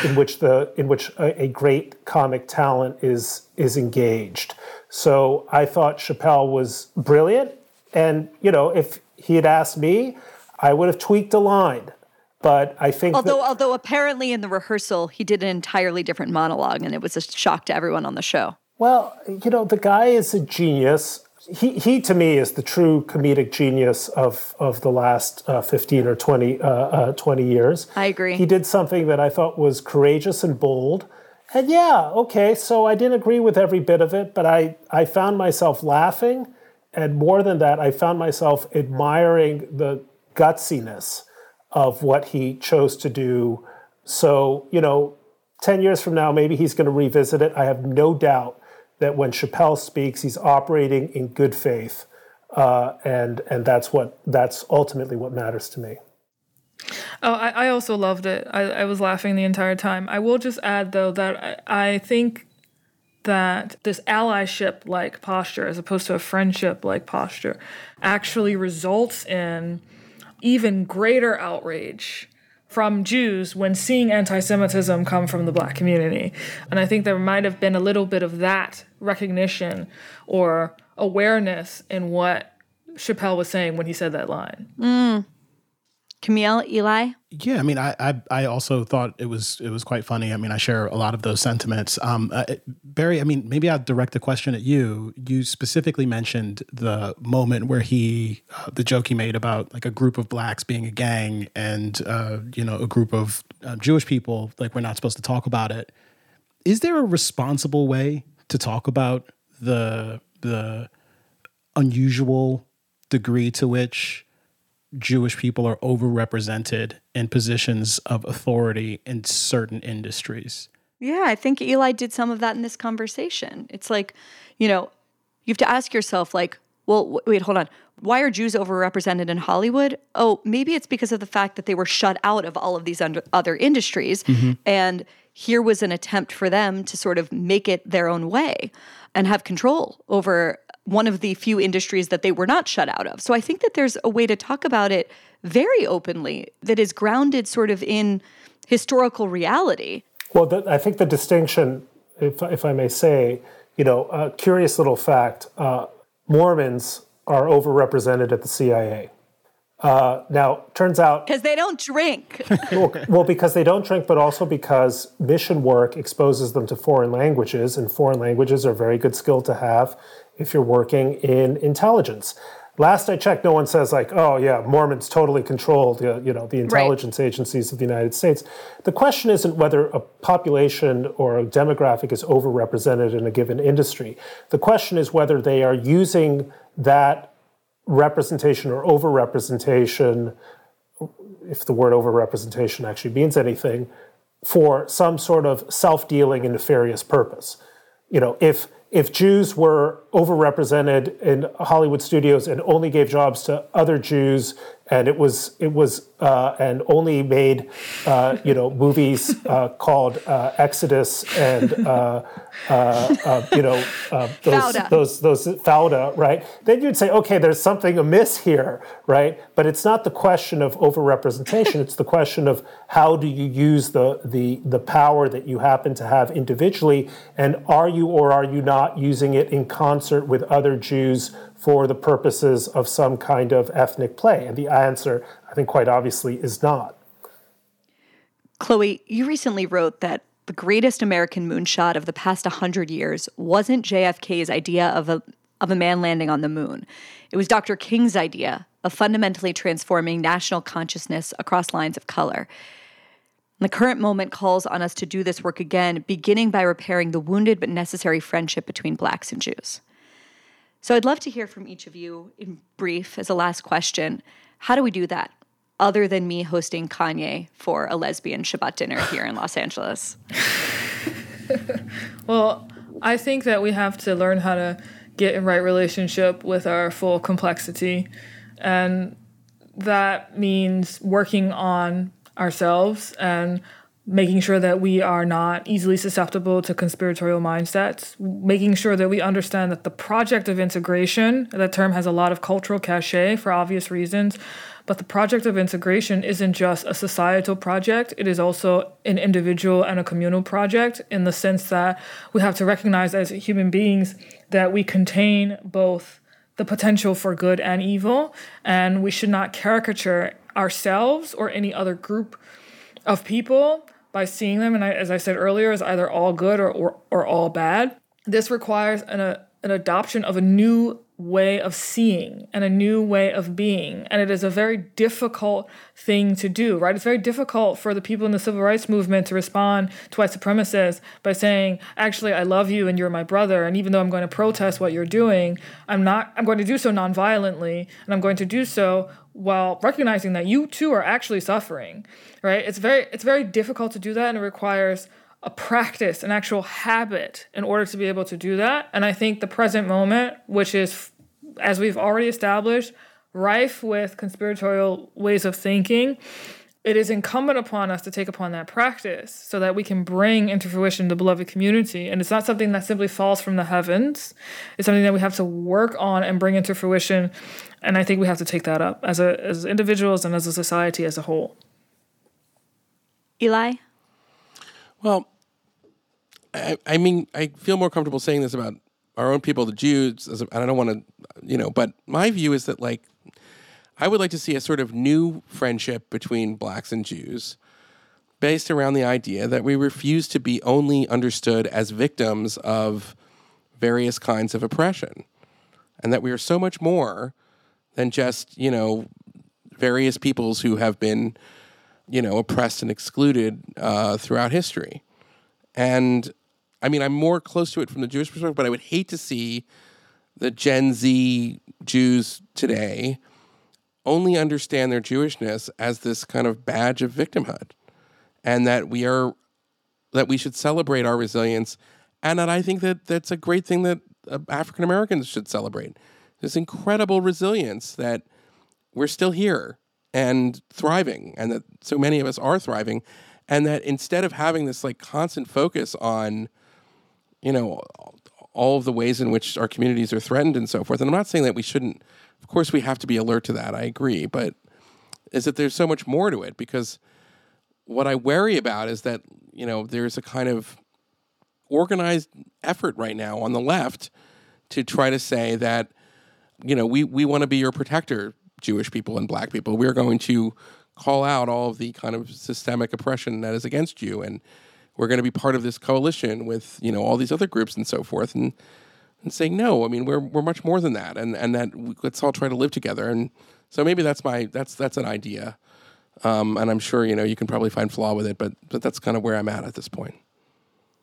in which the in which a, a great comic talent is is engaged. So I thought Chappelle was brilliant, and you know if he had asked me, I would have tweaked a line. But I think Although, that, although apparently in the rehearsal he did an entirely different monologue, and it was a shock to everyone on the show. well, you know, the guy is a genius. He, he to me is the true comedic genius of, of the last uh, 15 or 20, uh, uh, 20 years. I agree. He did something that I thought was courageous and bold. And yeah, okay, so I didn't agree with every bit of it, but I, I found myself laughing. And more than that, I found myself admiring the gutsiness of what he chose to do. So, you know, 10 years from now, maybe he's going to revisit it. I have no doubt that when Chappelle speaks, he's operating in good faith. Uh, and and that's what that's ultimately what matters to me. Oh, I, I also loved it. I, I was laughing the entire time. I will just add, though, that I, I think that this allyship like posture, as opposed to a friendship like posture, actually results in even greater outrage from Jews when seeing anti Semitism come from the black community. And I think there might have been a little bit of that recognition or awareness in what Chappelle was saying when he said that line. Mm. Kmele, Eli? Yeah, I mean, I, I, I also thought it was it was quite funny. I mean, I share a lot of those sentiments. Um, uh, Bari, I mean, maybe I'll direct the question at you. You specifically mentioned the moment where he, uh, the joke he made about like a group of blacks being a gang and uh, you know a group of uh, Jewish people. Like we're not supposed to talk about it. Is there a responsible way to talk about the the unusual degree to which Jewish people are overrepresented in positions of authority in certain industries. Yeah, I think Eli did some of that in this conversation. It's like, you know, you have to ask yourself, like, well, wait, hold on. Why are Jews overrepresented in Hollywood? Oh, maybe it's because of the fact that they were shut out of all of these under, other industries. Mm-hmm. And here was an attempt for them to sort of make it their own way and have control over one of the few industries that they were not shut out of. So I think that there's a way to talk about it very openly that is grounded sort of in historical reality. Well, the, I think the distinction, if, if I may say, you know, a curious little fact uh, Mormons are overrepresented at the CIA. Uh, now, turns out because they don't drink. [laughs] well, well, because they don't drink, but also because mission work exposes them to foreign languages, and foreign languages are a very good skill to have if you're working in intelligence. Last I checked, no one says like, "Oh yeah, Mormons totally control uh, you know the intelligence right. agencies of the United States." The question isn't whether a population or a demographic is overrepresented in a given industry. The question is whether they are using that representation or overrepresentation, if the word overrepresentation actually means anything, for some sort of self-dealing and nefarious purpose. You know, if if Jews were overrepresented in Hollywood studios and only gave jobs to other Jews, and it was it was uh, and only made uh, you know movies uh, called uh, Exodus and uh, uh, you know those, those those Fauda, right? Then you'd say, okay, there's something amiss here, right? But it's not the question of overrepresentation; it's the question of how do you use the the the power that you happen to have individually, and are you or are you not using it in concert with other Jews for the purposes of some kind of ethnic play? And the answer, I think, quite obviously, is not. Chloe, you recently wrote that the greatest American moonshot of the past 100 years wasn't JFK's idea of a, of a man landing on the moon. It was Dr. King's idea of fundamentally transforming national consciousness across lines of color. The current moment calls on us to do this work again, beginning by repairing the wounded but necessary friendship between blacks and Jews. So I'd love to hear from each of you in brief as a last question. How do we do that? Other than me hosting Kanye for a lesbian Shabbat dinner here in Los Angeles. [laughs] well, I think that we have to learn how to get in right relationship with our full complexity. And that means working on ourselves and making sure that we are not easily susceptible to conspiratorial mindsets, making sure that we understand that the project of integration, that term has a lot of cultural cachet for obvious reasons, but the project of integration isn't just a societal project, it is also an individual and a communal project in the sense that we have to recognize as human beings that we contain both the potential for good and evil, and we should not caricature ourselves or any other group of people by seeing them, and I, as I said earlier, is either all good or, or, or all bad. This requires an, a, an adoption of a new way of seeing and a new way of being. And it is a very difficult thing to do, right? It's very difficult for the people in the civil rights movement to respond to white supremacists by saying, actually, I love you and you're my brother. And even though I'm going to protest what you're doing, I'm not, I'm going to do so nonviolently and I'm going to do so while recognizing that you too are actually suffering, right? It's very, it's very difficult to do that and it requires a practice, an actual habit in order to be able to do that. And I think the present moment, which is, as we've already established, rife with conspiratorial ways of thinking, it is incumbent upon us to take upon that practice so that we can bring into fruition the beloved community. And it's not something that simply falls from the heavens, it's something that we have to work on and bring into fruition. And I think we have to take that up as, a, as individuals and as a society as a whole. Eli? Well, I, I mean, I feel more comfortable saying this about our own people, the Jews. As a, I don't want to, you know, but my view is that like I would like to see a sort of new friendship between blacks and Jews based around the idea that we refuse to be only understood as victims of various kinds of oppression and that we are so much more than just, you know, various peoples who have been, you know, oppressed and excluded uh, throughout history. And I mean, I'm more close to it from the Jewish perspective, but I would hate to see the Gen Z Jews today only understand their Jewishness as this kind of badge of victimhood and that we are that we should celebrate our resilience and that I think that that's a great thing that uh, African Americans should celebrate. This incredible resilience that we're still here and thriving and that so many of us are thriving and that instead of having this like constant focus on you know all of the ways in which our communities are threatened and so forth and I'm not saying that we shouldn't of course we have to be alert to that. I agree, but is that there's so much more to it because what I worry about is that you know there's a kind of organized effort right now on the left to try to say that you know we we want to be your protector, Jewish people and Black people. We're going to call out all of the kind of systemic oppression that is against you, and we're going to be part of this coalition with you know all these other groups and so forth, and and saying no. I mean, we're we're much more than that, and and that we, let's all try to live together. And so maybe that's my that's that's an idea. Um, and I'm sure you know you can probably find flaw with it, but but that's kind of where I'm at at this point.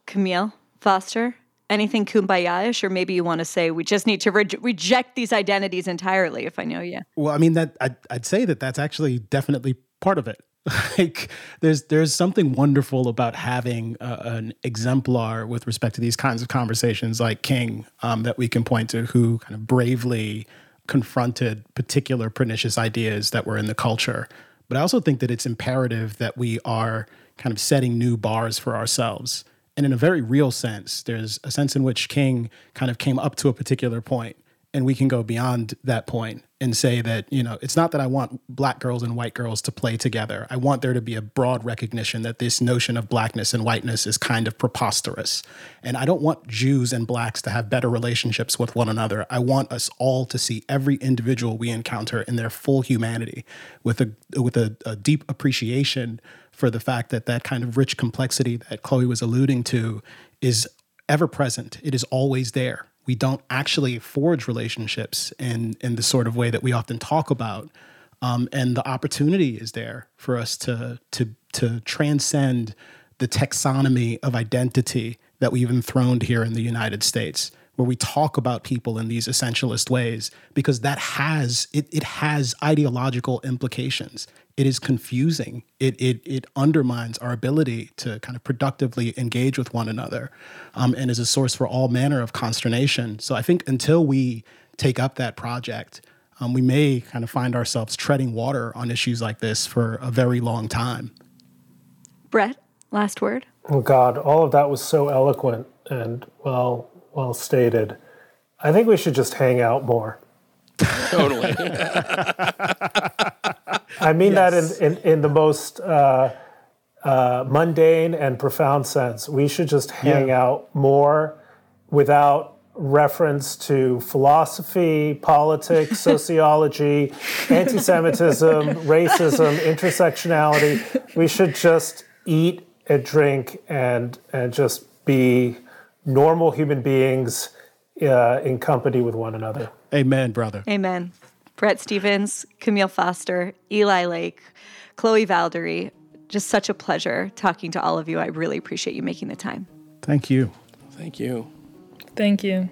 Kmele Foster, anything kumbaya-ish, or maybe you want to say we just need to re- reject these identities entirely. If I know you, Well, I mean that I'd, I'd say that that's actually definitely part of it. [laughs] like there's there's something wonderful about having an exemplar with respect to these kinds of conversations like King um, that we can point to who kind of bravely confronted particular pernicious ideas that were in the culture. But I also think that it's imperative that we are kind of setting new bars for ourselves. And in a very real sense, there's a sense in which King kind of came up to a particular point and we can go beyond that point and say that you know it's not that i want black girls and white girls to play together. I want there to be a broad recognition that this notion of blackness and whiteness is kind of preposterous. And i don't want jews and blacks to have better relationships with one another. I want us all to see every individual we encounter in their full humanity with a with a, a deep appreciation for the fact that that kind of rich complexity that chloe was alluding to is ever present. It is always there we don't actually forge relationships in in the sort of way that we often talk about. Um, and the opportunity is there for us to to to transcend the taxonomy of identity that we've enthroned here in the United States, where we talk about people in these essentialist ways, because that has it, it has ideological implications. It is confusing. It, it it undermines our ability to kind of productively engage with one another, um, and is a source for all manner of consternation. So I think until we take up that project, um, we may kind of find ourselves treading water on issues like this for a very long time. Bret, last word. Oh God, all of that was so eloquent and well well stated. I think we should just hang out more. Totally. [laughs] I mean that in, in, in the most uh, uh, mundane and profound sense. We should just hang Yeah. out more without reference to philosophy, politics, [laughs] sociology, anti Semitism, [laughs] racism, intersectionality. We should just eat and drink and, and just be normal human beings uh, in company with one another. Amen, brother. Amen. Bret Stephens, Kmele Foster, Eli Lake, Chloe Valdary. Just such a pleasure talking to all of you. I really appreciate you making the time. Thank you. Thank you. Thank you.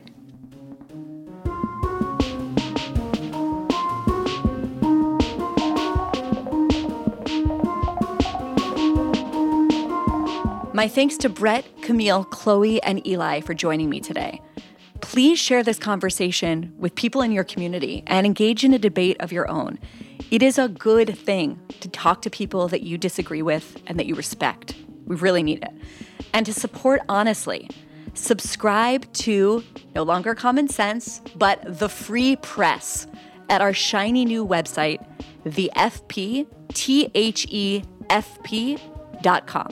My thanks to Bret, Kmele, Chloe, and Eli for joining me today. Please share this conversation with people in your community and engage in a debate of your own. It is a good thing to talk to people that you disagree with and that you respect. We really need it. And to support honestly, subscribe to no longer common sense, but the free press at our shiny new website, the FP, T H F P dot com.